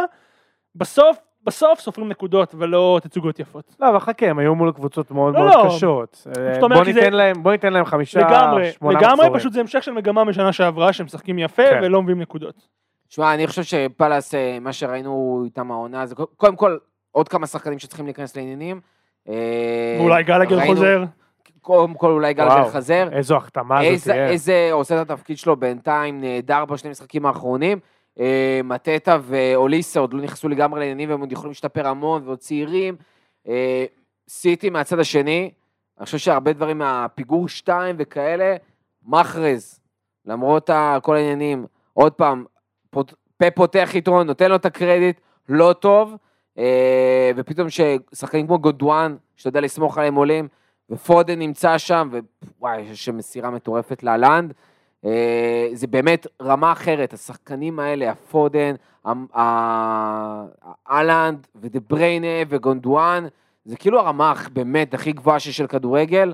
בסוף, בסוף סופרים נקודות ולא תצוגות יפות. לא, אבל חכה, הם היו מול קבוצות מאוד לא, מאוד לא. קשות. אה, בוא כי זה- ניתן להם, בוא ניתן להם חמישה, לגמרי, שמונה לגמרי, מחזורים. פשוט זה המשך של מגמה משנה שעברה, שהם משחקים יפה כן. ולא מביאים נקודות. שמע, אני חושב שפאלאס, אה, מה שראינו איתם העונה, זה קודם כל עוד כמה שחקנים שצריכים להיכנס לעניינים. אה, ואולי גלגר ראינו- חוזר. קודם כל אולי גלגר וואו, חזר. איזו החתמה זאת איזה, תהיה. איזה עושה את התפקיד שלו בינתיים נהדר בשני המשחקים האחרונים. אה, מטטה ואוליסה עוד לא נכנסו לגמרי לעניינים והם עוד יכולים להשתפר המון ועוד צעירים. אה, סיטי מהצד השני, אני חושב שהרבה דברים מהפיגור 2 וכאלה, מחרז, למרות כל העניינים, עוד פעם, פה פותח יתרון, נותן לו את הקרדיט, לא טוב, אה, ופתאום ששחקנים כמו גודואן, שאתה יודע לסמוך עליהם עולים, ופודן נמצא שם, ווואי, יש שם מסירה מטורפת להלנד. אה, זה באמת רמה אחרת, השחקנים האלה, הפודן, אהלנד ודה בריינה וגונדואן, זה כאילו הרמה באמת הכי גבוהה שיש של כדורגל,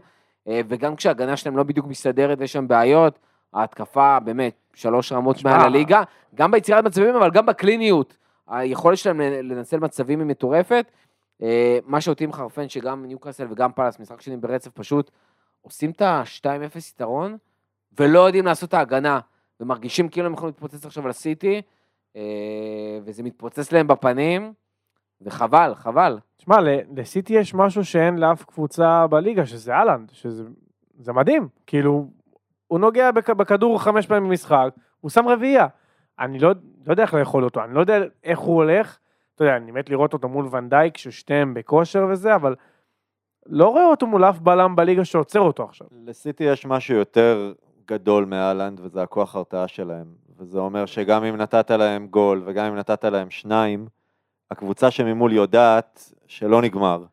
אה, וגם כשההגנה שלהם לא בדיוק מסתדרת ויש שם בעיות, ההתקפה באמת שלוש רמות שמע, מעל הליגה, גם ביצירת מצבים, אבל גם בקליניות. היכולת שלהם לנצל מצבים היא מטורפת. אה, מה שאותי מחרפן, שגם ניוקאסל וגם פאלאס, משחק שני ברצף, פשוט עושים את ה-2-0 יתרון, ולא יודעים לעשות את ההגנה, ומרגישים כאילו הם יכולים להתפוצץ עכשיו על סיטי, אה, וזה מתפוצץ להם בפנים, וחבל, חבל. תשמע, לסיטי יש משהו שאין לאף קבוצה בליגה, שזה אהלנד, שזה זה מדהים. כאילו, הוא נוגע בכ- בכדור חמש פעמים במשחק, הוא שם רביעייה. אני לא, לא יודע איך לאכול אותו, אני לא יודע איך הוא הולך. יודע, אני מת לראות אותו מול ונדייק, ששתיהם בכושר וזה, אבל לא רואה אותו מול אף בלם בליגה שעוצר אותו עכשיו. לסיטי יש משהו יותר גדול מאלנד, וזה הכוח הרתעה שלהם. וזה אומר שגם אם נתת להם גול, וגם אם נתת להם שניים, הקבוצה שממול יודעת שלא נגמר.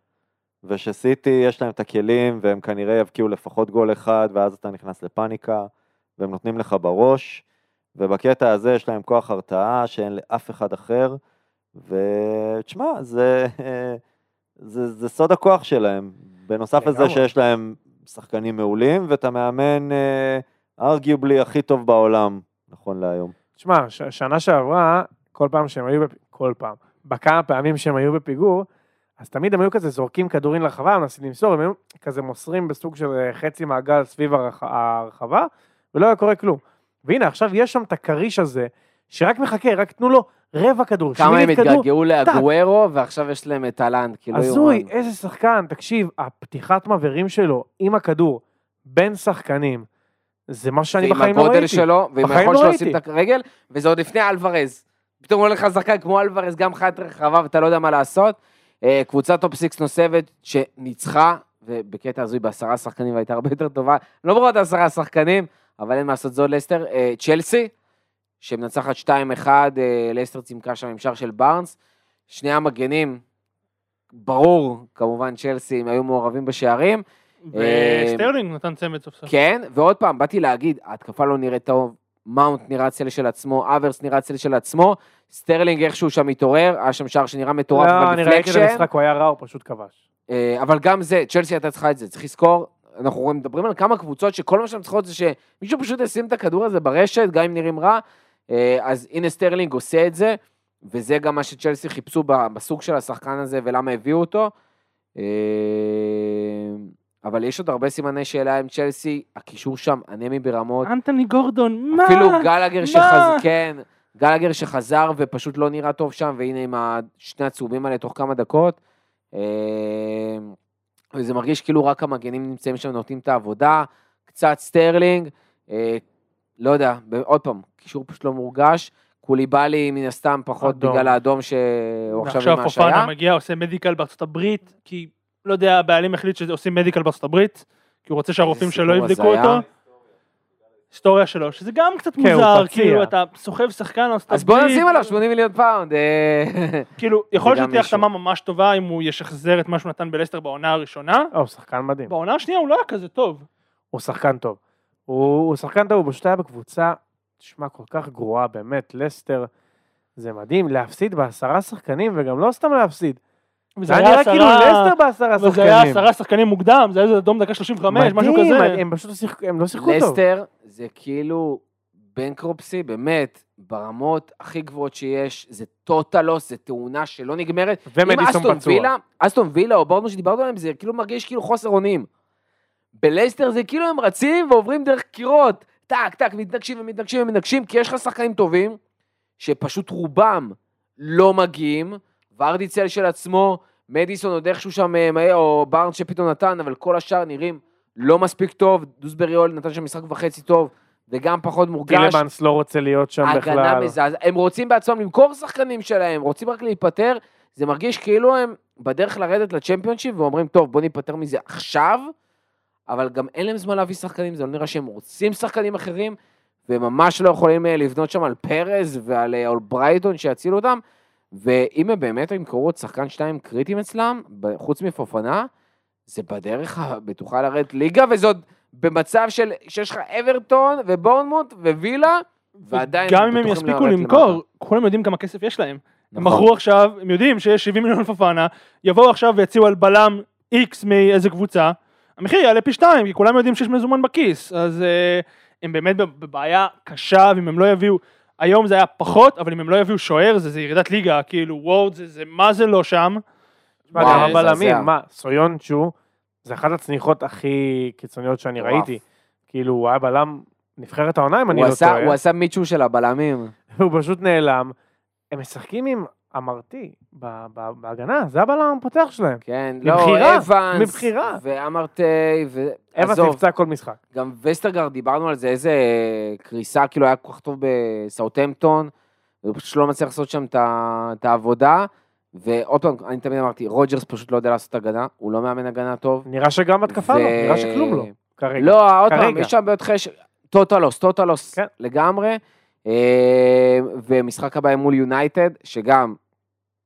ושסיטי יש להם את הכלים, והם כנראה יבקיעו לפחות גול אחד, ואז אתה נכנס לפאניקה, והם נותנים לך בראש, ובקטע הזה יש להם כוח הרתעה שאין לאף אחד אחר, ותשמע, זה, זה, זה סוד הכוח שלהם. בנוסף לזה. שיש להם שחקנים מעולים, ואת המאמן ארגיובלי הכי טוב בעולם, נכון להיום. תשמע, ש- שנה שעברה, כל פעם שהם היו, בפ... כל פעם, בכמה פעמים שהם היו בפיגור, אז תמיד הם היו כזה זורקים כדורים לרחבה, מנסים למסור, הם היו כזה מוסרים בסוג של אה, חצי מעגל סביב הרח... הרחבה, ולא היה קורה כלום. והנה, עכשיו יש שם את הכריש הזה, שרק מחכה, רק תנו לו רבע כדור, כמה הם שמינית כדור. התגעגעו לאגוארו, ועכשיו יש להם את הלנד, כאילו הזוי, איזה שחקן, תקשיב, הפתיחת מבערים שלו עם הכדור בין שחקנים, זה מה שאני ועם בחיים לא ראיתי. הגודל שלו, ועם היכולת לא שלו. לשים את הרגל, וזה עוד לפני אלוורז. פתאום הולך לך שחקן כמו אלוורז, גם חיית רחבה ואתה לא יודע מה לעשות. אה, קבוצת top six נוספת שניצחה, ובקטע הזוי בעשרה שחקנים והייתה הרבה יותר טובה, לא ברור את עשרה שחקנים, אבל אין מה לעשות, זו לסטר. אה, צ'לסי, שמנצחת 2-1, אה, לסטר צימקה שם עם שער של בארנס. שני המגנים, ברור, כמובן צ'לסי, הם היו מעורבים בשערים. וסטרלינג נתן צמד סוף סוף. כן, ועוד פעם, באתי להגיד, ההתקפה לא נראית טוב, מאונט נראה צל של עצמו, האברץ נראה צל של עצמו, סטרלינג איכשהו שם התעורר, היה שם שער שנראה מטורף לא, אני ראיתי את המשחק, הוא היה רע, הוא פשוט כבש. אה, אבל גם זה, צ'לסי הייתה צריכה את זה, צריך לזכור, אנחנו מדברים על כמה קבוצות שכל מה שהן צריכות זה שמישהו פשוט ישים את הכדור הזה ברשת, גם אם נראים רע, אה, אז הנה סטרלינג עושה את זה, וזה גם מה שצ'לסי חיפשו בסוג של השחקן הזה ולמה הביאו אותו. אה, אבל יש עוד הרבה סימני שאלה עם צ'לסי, הקישור שם אנמי ברמות. אנטוני גורדון, מה? אפילו גלגר מה? שחזר, כן, גלגר שחזר ופשוט לא נראה טוב שם, והנה עם שני הצהובים האלה תוך כמה דקות. אה, וזה מרגיש כאילו רק המגנים נמצאים שם ונותנים את העבודה, קצת סטרלינג, אה, לא יודע, ב- עוד פעם, קישור פשוט לא מורגש. קוליבאלי מן הסתם פחות אדום. בגלל האדום שהוא עכשיו ועכשיו עם פופאנה ההשעיה. מגיע, עושה medical בארצות הברית, כי, לא יודע, הבעלים החליט שעושים medical בארצות הברית, כי הוא רוצה שהרופאים שלו יבדקו. אותו. היסטוריה שלו, שזה גם קצת כן, מוזר. כאילו, אתה סוחב שחקן ארצות אז בוא נשים עליו 80 מיליון פאונד. אה, כאילו, יכול להיות שתהיה. החתמה ממש טובה אם הוא ישחזר את מה שהוא נתן בלסטר בעונה הראשונה. אה, הוא שחקן מדהים. בעונה השנייה הוא לא היה כזה טוב. הוא שחקן טוב. הוא, הוא שחקן טוב, הוא פשוט היה בקבוצה, תשמע, כל כך גרועה, באמת, לסטר, זה מדהים, להפסיד בעשרה שחקנים, וגם לא סתם להפסיד. זה היה נראה כאילו לסטר בעשרה שחקנים. וזה היה עשרה שחקנים מוקדם, זה היה איזה אדום דקה 35, משהו מדהים, כזה. הם פשוט לא שיחקו- הם לא שיחקו טוב. לסטר זה כאילו בנקרופסי, באמת, ברמות הכי גבוהות שיש, זה טוטלוס, זה תאונה שלא נגמרת. אם ומדיסון אסטון פצוע. וילה, אסטון וילה או בורנו שדיברנו עליהם, זה כאילו מרגיש כאילו חוסר אונים. בלסטר זה כאילו הם רצים ועוברים דרך קירות, טק, טק, מתנגשים ומתנגשים ומתנגשים, כי יש לך שחקנים טובים, שפשוט רובם לא מגיעים, ורדיצל של עצמו, מדיסון עוד איכשהו שם, אה, או בארנס שפתאום נתן, אבל כל השאר נראים לא מספיק טוב, דוסברי אול נתן שם משחק וחצי טוב, וגם פחות מורגש. טילמנס לא רוצה להיות שם הגנה בכלל. מזעזע, הם רוצים בעצמם למכור שחקנים שלהם, רוצים רק להיפטר, זה מרגיש כאילו הם בדרך לרדת לצ'מפיונשיפ ואומרים, טוב, בוא ניפטר מזה עכשיו, אבל גם אין להם זמן להביא שחקנים, זה לא נראה שהם רוצים שחקנים אחרים, והם ממש לא יכולים אה, לבנות שם על פרז ועל אה, אולברייטון שיצילו אותם, ואם הם באמת ימכרו עוד שחקן שתיים קריטיים אצלם, חוץ מפופנה, זה בדרך הבטוחה לרדת ליגה, וזה עוד במצב של, שיש לך אברטון ובורנמוט ווילה, ועדיין גם אם הם יספיקו למכור. כולם יודעים כמה כסף יש להם. הם נכון. מכרו עכשיו, הם יודעים שיש 70 מיליון פפאנה, יבואו עכשיו ויציעו על בלם X מאיזה קבוצה, המחיר יעלה פי שתיים, כי כולם יודעים שיש מזומן בכיס, אז אה, הם באמת בבעיה קשה, ואם הם לא יביאו, היום זה היה פחות, אבל אם הם לא יביאו שוער, זה, זה ירידת ליגה, כאילו וורד, זה, זה מה זה לא שם. וואו, גם. הבלמים, מה, סויונצ'ו, זה אחת הצניחות הכי קיצוניות שאני מטורף. ראיתי. כאילו, הוא היה בלם נבחרת העונה, אם אני לא טועה. הוא עשה מיצ'ו של הבלמים. הוא פשוט נעלם. הם משחקים עם אמרטי בהגנה, זה הבלם הפותח שלהם. כן, לא, מבחירה, אבנס, מבחירה. ואמרטי, אבנס ועזוב, נפצע כל משחק. גם וסטרגרד, דיברנו על זה, איזה קריסה, כאילו היה כל כך טוב בסאוטהמפטון, והוא פשוט לא מצליח לעשות שם את העבודה, ועוד פעם, אני תמיד אמרתי, רוג'רס פשוט לא יודע לעשות הגנה, הוא לא מאמן הגנה טוב. נראה שגם התקפה לא, ו- נראה שכלום לא. כרגע. לא, עוד פעם. יש שם בעיות חשק, טוטלוס, טוטלוס כן. לגמרי, אה, ומשחק הבא מול יונייטד, שגם,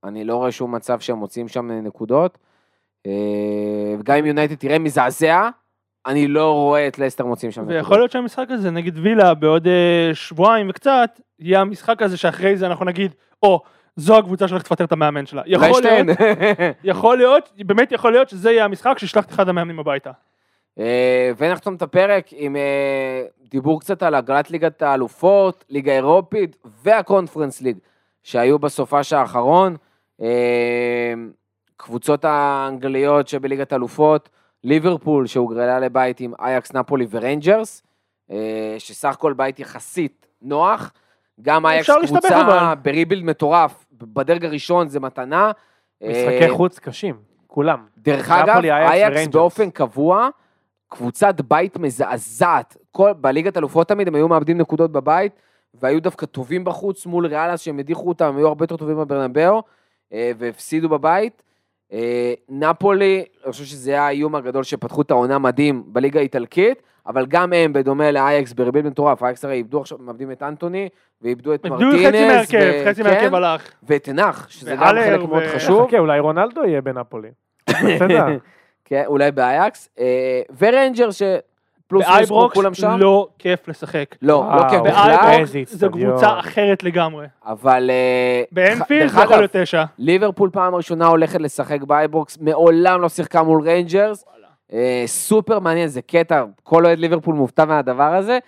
אני לא רואה שום מצב שהם מוצאים שם נקודות, אה, וגם אם יונייטד תראה מזעזע, אני לא רואה את לסטר מוצאים שם נקודות. ויכול להיות שהמשחק הזה נגד וילה בעוד אה, שבועיים וקצת, יהיה המשחק הזה שאחרי זה אנחנו נגיד, או, זו הקבוצה שהולכת לפטר את המאמן שלה. יכול. להיות, יכול להיות, באמת יכול להיות שזה יהיה המשחק שישלח את אחד המאמנים הביתה. אה, ונחתום את הפרק עם אה, דיבור קצת על הגרלת ליגת האלופות, ליגה אירופית וה Conference League שהיו בסופש האחרון. אה, קבוצות האנגליות שבליגת האלופות, ליברפול שהוגרלה לבית עם אייקס, נפולי וריינג'רס, אה, שסך הכל בית יחסית נוח. גם אייקס קבוצה אבל. ב rebuild מטורף, בדרג הראשון זה מתנה. משחקי חוץ קשים, כולם. דרך אגב, אייקס. באופן קבוע, קבוצת בית מזעזעת. כל, בליגת אלופות תמיד הם היו מאבדים נקודות בבית, והיו דווקא טובים בחוץ מול ריאלס שהם הדיחו אותם, הם היו הרבה יותר טובים בברנבאו, אה, והפסידו בבית. אה, נפולי, אני חושב שזה היה האיום הגדול שפתחו את העונה מדהים בליגה האיטלקית, אבל גם הם, בדומה לאייקס, בריבית מטורף, אייקס הרי איבדו עכשיו, מאבדים את אנטוני, ואיבדו את איבדו מרטינז, חצי מהרכב, חצי כן, מהרכב הלך. ואת טן האח, שזה גם חלק מאוד חשוב. חכה, אולי רונלדו יהיה בנפולי. כן, אולי באייקס. אה, וריינג'רס מינוס כמו באייברוקס כולם שם. לא כיף לשחק. לא, לא. כיף בכלל, באייברוקס זו. קבוצה אחרת לגמרי. אבל... אה, באנפילד זה יכול להיות תשע. ליברפול פעם ראשונה הולכת לשחק באייברוקס, מעולם לא שיחקה מול ריינג'רס. אה, סופר מעניין, זה קטע, כל אוהד ליברפול מופתע מהדבר הזה.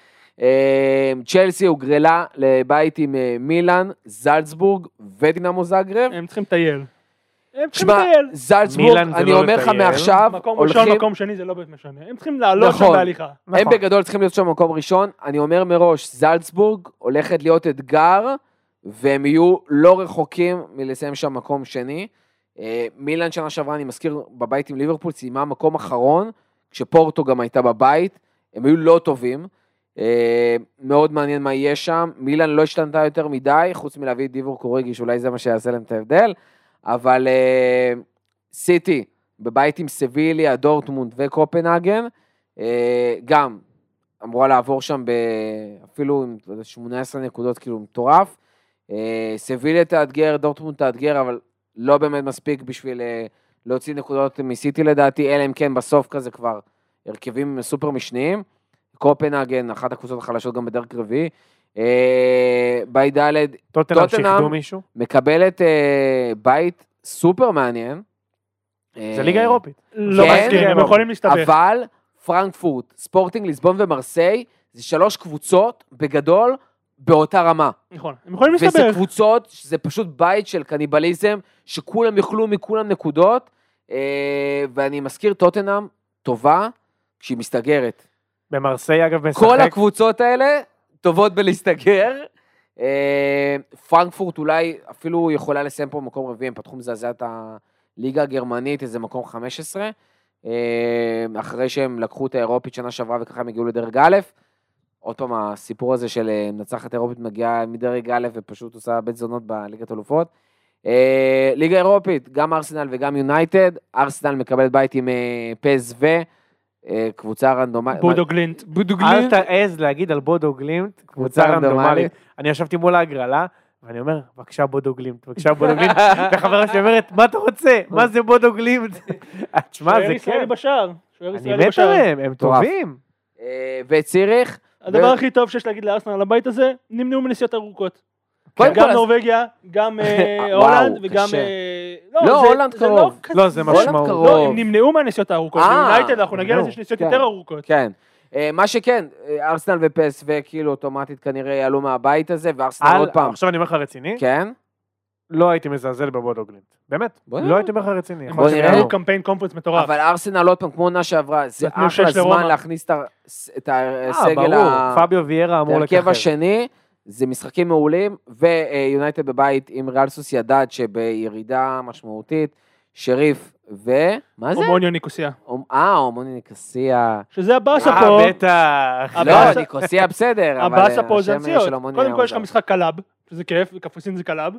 אה, צ'לסי הוגרלה לבית עם מילאן, זלצבורג ודינמו זאגרב. הם צריכים לטייל. הם צריכים שמע, לטייל. זלצבורג, מילאן זה אני לא אומר לך לטייל. מעכשיו, מקום ראשון, הולכים... מקום שני זה לא באמת משנה. הם צריכים לעלות שם נכון. בהליכה. הם נכון. בגדול צריכים להיות שם במקום ראשון. אני אומר מראש, זלצבורג הולכת להיות אתגר, והם יהיו לא רחוקים מלסיים שם מקום שני. אה, מילאן שנה שעברה, אני מזכיר, בבית עם ליברפול, סיימה מקום אחרון, כשפורטו גם הייתה בבית, הם היו לא טובים. אה, מאוד מעניין מה יהיה שם. מילאן לא השתנתה יותר מדי, חוץ מלהביא את דיבור קוריגי, שאולי זה מה שיעשה להם את ההבדל. אבל אה, סיטי, בבית עם סביליה, דורטמונד וקופנהגן, אה, גם אמורה לעבור שם אפילו עם אתה יודע, 18 נקודות, כאילו מטורף. אה, סביליה תאתגר, דורטמונד תאתגר, אבל לא באמת מספיק בשביל להוציא נקודות מסיטי לדעתי, אלא אם כן בסוף כזה כבר הרכבים סופר משניים. קופנהגן, אחת הקבוצות החלשות גם בדרך רביעי. אה, בית ד' טוטנאם? מקבלת אה, בית סופר מעניין. זה ליגה אירופית. לא כן, מסכים, הם יכולים להסתבך. אבל פרנקפורט, ספורטינג ליסבון ומרסיי, זה שלוש קבוצות בגדול באותה רמה. נכון, הם יכולים וזה להסתבך. קבוצות, זה פשוט בית של קניבליזם, שכולם יאכלו מכולם נקודות, אה, ואני מזכיר, טוטנאם טובה כשהיא מסתגרת. במרסיי אגב משחק. כל הקבוצות האלה טובות בלהסתגר. אה, פרנקפורט אולי אפילו יכולה לסיים פה במקום רביעי, הם פתחו מזעזע את הליגה הגרמנית, איזה מקום 15, אה, אחרי שהם לקחו את האירופית שנה שעברה וככה הם הגיעו לדרג א'. עוד פעם, הסיפור הזה של אה, מנצחת אירופית מגיעה מדרג א' ופשוט עושה בית זונות בליגת אלופות. ליגה אירופית, גם ארסנל וגם יונייטד, ארסנל מקבלת בית עם פ.ס.וו, קבוצה רנדומלית. בודו גלימט. בודו אל תעז להגיד על בודו גלימט, קבוצה רנדומלית. אני ישבתי מול ההגרלה, ואני אומר, בבקשה בודו גלימט, בבקשה בודו גלימט, וחברה שלי אומרת, מה אתה רוצה? מה זה בודו גלימט? תשמע, שוער זה ישראלי כיף. בשער. שוער אני ישראלי מת בשער. עליהם, הם. טובים. אה, וציריך, הדבר הכי טוב שיש להגיד לארסנל על הבית הזה, נמנעו מנסיעות ארוכות. קודם גם נורבגיה, גם אה, הולנד וגם... אה, לא, זה- הולנד זה קרוב. לא, זה משמעות. קרוב. לא, הם נמנעו מהנסיעות הארוכות. אה, ביונייטד אנחנו נגיע. לזה שנסיעות כן. יותר ארוכות. כן. אה, מה שכן, אה, ארסנל ופס וכאילו אוטומטית כנראה יעלו מהבית הזה, וארסנל עוד פעם. עכשיו אני אומר לך רציני, כן? לא הייתי מזלזל בבודו גלימט. באמת, לא. הייתי אומר לך רציני. הם בוא נראה. יעלו. קמפיין קונפרנס מטורף. אבל ארסנל עוד פעם, כמו עונה שעברה, זה אחלה זמן. להכניס את ה- אה, הסגל, ברור, ה- פביו ויירה אמור ההרכב לככב. השני. זה משחקים מעולים, ויונייטד בבית עם ריאל סוסיידד שבירידה משמעותית, שריף ו... מה זה? הומוניו ניקוסיה. אה, הומוני ניקוסיה. שזה הבאסה אה, פה. בטח. לא, ניקוסיה בסדר, אבל הבאסה פה זה הנסיעות. קודם כל יש לך. משחק קלאב, שזה כיף, וקפריסין זה קלאב,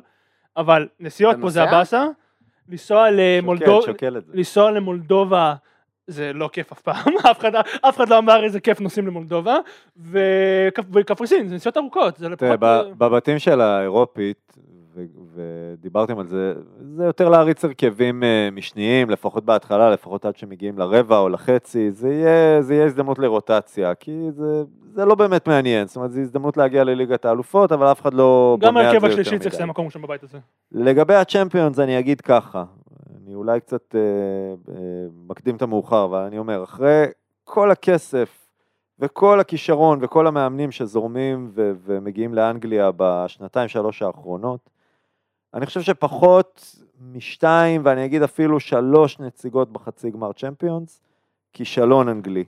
אבל נסיעות פה זה? הבאסה. לנסוע למולדובה, שוקל, שוקל את זה. לנסוע למולדובה זה לא כיף אף פעם, אף אחד, אף אחד לא אמר איזה כיף נוסעים למולדובה, וקפ- וקפריסין זה נסיעות ארוכות, זה לפחות... ב- בבתים של האירופית, ו- ודיברתם על זה, זה יותר להריץ הרכבים אה, משניים, לפחות בהתחלה, לפחות עד שמגיעים לרבע או לחצי, זה יהיה, זה יהיה הזדמנות לרוטציה, כי זה, זה לא באמת מעניין, זאת אומרת, זו הזדמנות להגיע לליגת האלופות, אבל אף אחד לא גם בונה ההרכב זה יותר השלישי צריך. לסיים מקום ראשון בבית הזה. לגבי הצ'מפיונס אני אגיד ככה, אני אולי קצת אה, אה, מקדים את המאוחר, אבל אני אומר, אחרי כל הכסף וכל הכישרון וכל המאמנים שזורמים ו- ומגיעים לאנגליה בשנתיים שלוש האחרונות, אני חושב שפחות משתיים, ואני אגיד אפילו שלוש נציגות בחצי גמר צ'מפיונס, כישלון אנגלי.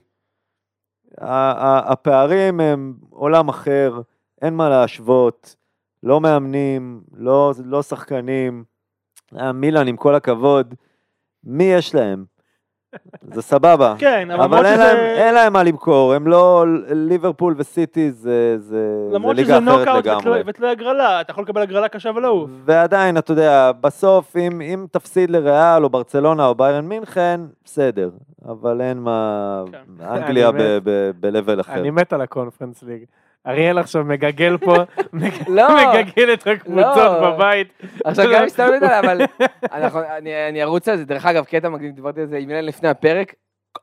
הפערים הם עולם אחר, אין מה להשוות, לא מאמנים, לא, לא שחקנים. אה, מילאן, עם כל הכבוד, מי יש להם? זה סבבה. כן, אבל אבל למרות אין להם, שזה... אין להם מה למכור, הם לא, ליברפול וסיטי זה, זה, זה למרות ליגה שזה אחרת נוקאוט לגמרי. ותלוי- ותלוי הגרלה, אתה יכול לקבל הגרלה קשה ולעוף. ועדיין, אתה יודע, בסוף, אם, אם תפסיד לריאל או ברצלונה או ביירן מינכן, בסדר, אבל אין מה, כן. אנגליה אני מת. ב-level אחר. אני מת על הקונפרנס ליג. אריאל עכשיו מגגל פה, לא. מגגל את הקבוצות לא. בבית. עכשיו גם סתם יודע, אבל אני ארוץ על זה. דרך אגב, קטע מקדים, דיברתי על זה עם אילן לפני הפרק.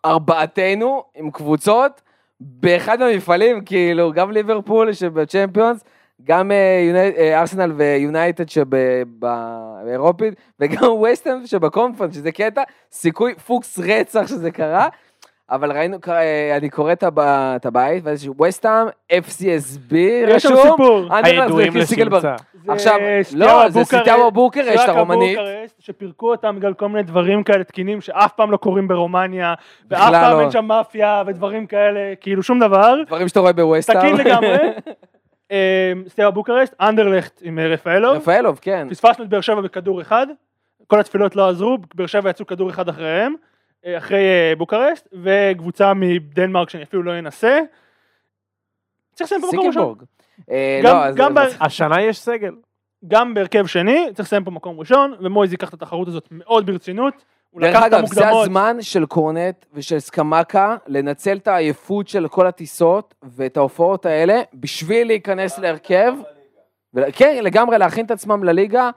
ארבעתנו עם קבוצות באחד מהמפעלים, כאילו, גם ליברפול שבצ'מפיונס, גם אה, אה, ארסנל ויונייטד שבאירופית, וגם ווסטהאם שבקונפרנס, שזה קטע, סיכוי פוקס רצח שזה קרה. אבל ראינו, אה, אני קורא את הב- את הבית, ואז ווסטהאם, FCSB, יש שם רשום, סיפור. הידועים. לשמצה. עכשיו, סטיאבה לא, זה בוקרסט- סיטאווה בוקרשט סטאקה הרומנית. שפירקו אותם בגלל כל מיני דברים כאלה תקינים שאף פעם לא קורים ברומניה, ואף פעם לא. אין שם מאפיה ודברים כאלה, כאילו שום דבר. דברים שאתה רואה בווסטהאם. תקין לגמרי. אה, סטיאבה בוקרשט, אנדרלכט עם אה, רפאלוב. רפאלוב, כן. פספסנו את באר שבע בכדור אחד, כל התפילות לא עזרו, באר שבע יצאו כדור אחד אחריהם, אה, אחרי אה, בוקרשט, וקבוצה מדנמרק שאני אפילו לא אנסה. צריך לסיים במקום ראשון. סיקלבורג. אה, לא, השנה יש סגל. גם בהרכב שני, צריך לסיים פה מקום ראשון, ומויז ייקח את התחרות הזאת מאוד ברצינות. דרך אגב, זה. הזמן של קורנט ושל סקמקה לנצל את העייפות של כל הטיסות ואת ההופעות האלה בשביל להיכנס להרכב. כן, לגמרי להכין את עצמם לליגה.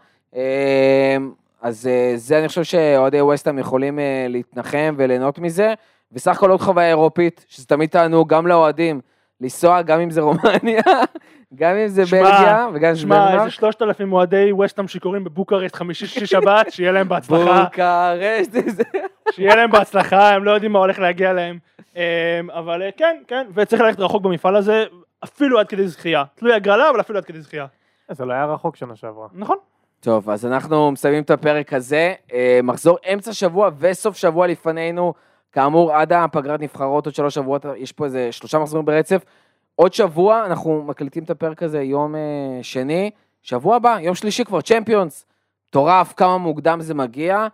אז אה, זה אני חושב שאוהדי ווסטהאם יכולים אה, להתנחם וליהנות מזה. וסך הכל עוד חוויה אירופית, שזה תמיד תענוג גם לאוהדים, לנסוע גם אם זה רומניה, גם אם זה בלגיה וגם שמע. איזה שלושת אלפים אוהדי ווסטהאם שיכורים בבוקרשט חמישי שישי שבת, שיהיה להם בהצלחה, בוקרשט, זה- שיהיה להם בהצלחה, הם לא יודעים מה הולך להגיע להם. אמ, אבל אה, כן, כן, וצריך ללכת רחוק במפעל הזה, אפילו עד כדי זכייה. תלוי הגרלה, אבל אפילו עד כדי זכייה. זה לא היה רחוק שנה שעברה. נכון. טוב, אז אנחנו מסיימים את הפרק הזה. אה, מחזור אמצע שבוע וסוף שבוע לפנינו. כאמור, עד הפגרת נבחרות, עוד שלוש שבועות, יש פה איזה שלושה מחזורים ברצף. עוד שבוע, אנחנו מקליטים את הפרק הזה יום אה, שני. שבוע הבא, יום שלישי כבר, צ'מפיונס. מטורף, כמה מוקדם זה מגיע,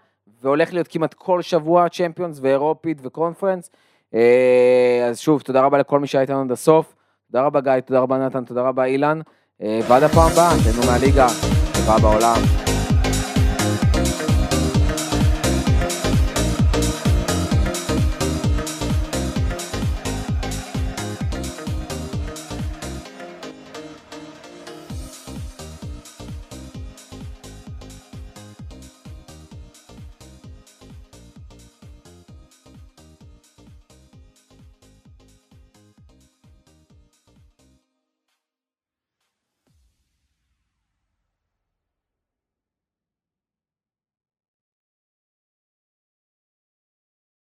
והולך להיות כמעט כל שבוע צ'מפיונס ואירופית וקונפרנס. אה, אז שוב, תודה רבה לכל מי שהיה איתנו עד הסוף. תודה רבה גיא, תודה רבה נתן, תודה רבה אילן. ועד הפעם הבאה, תהנו מהליגה, Và bò.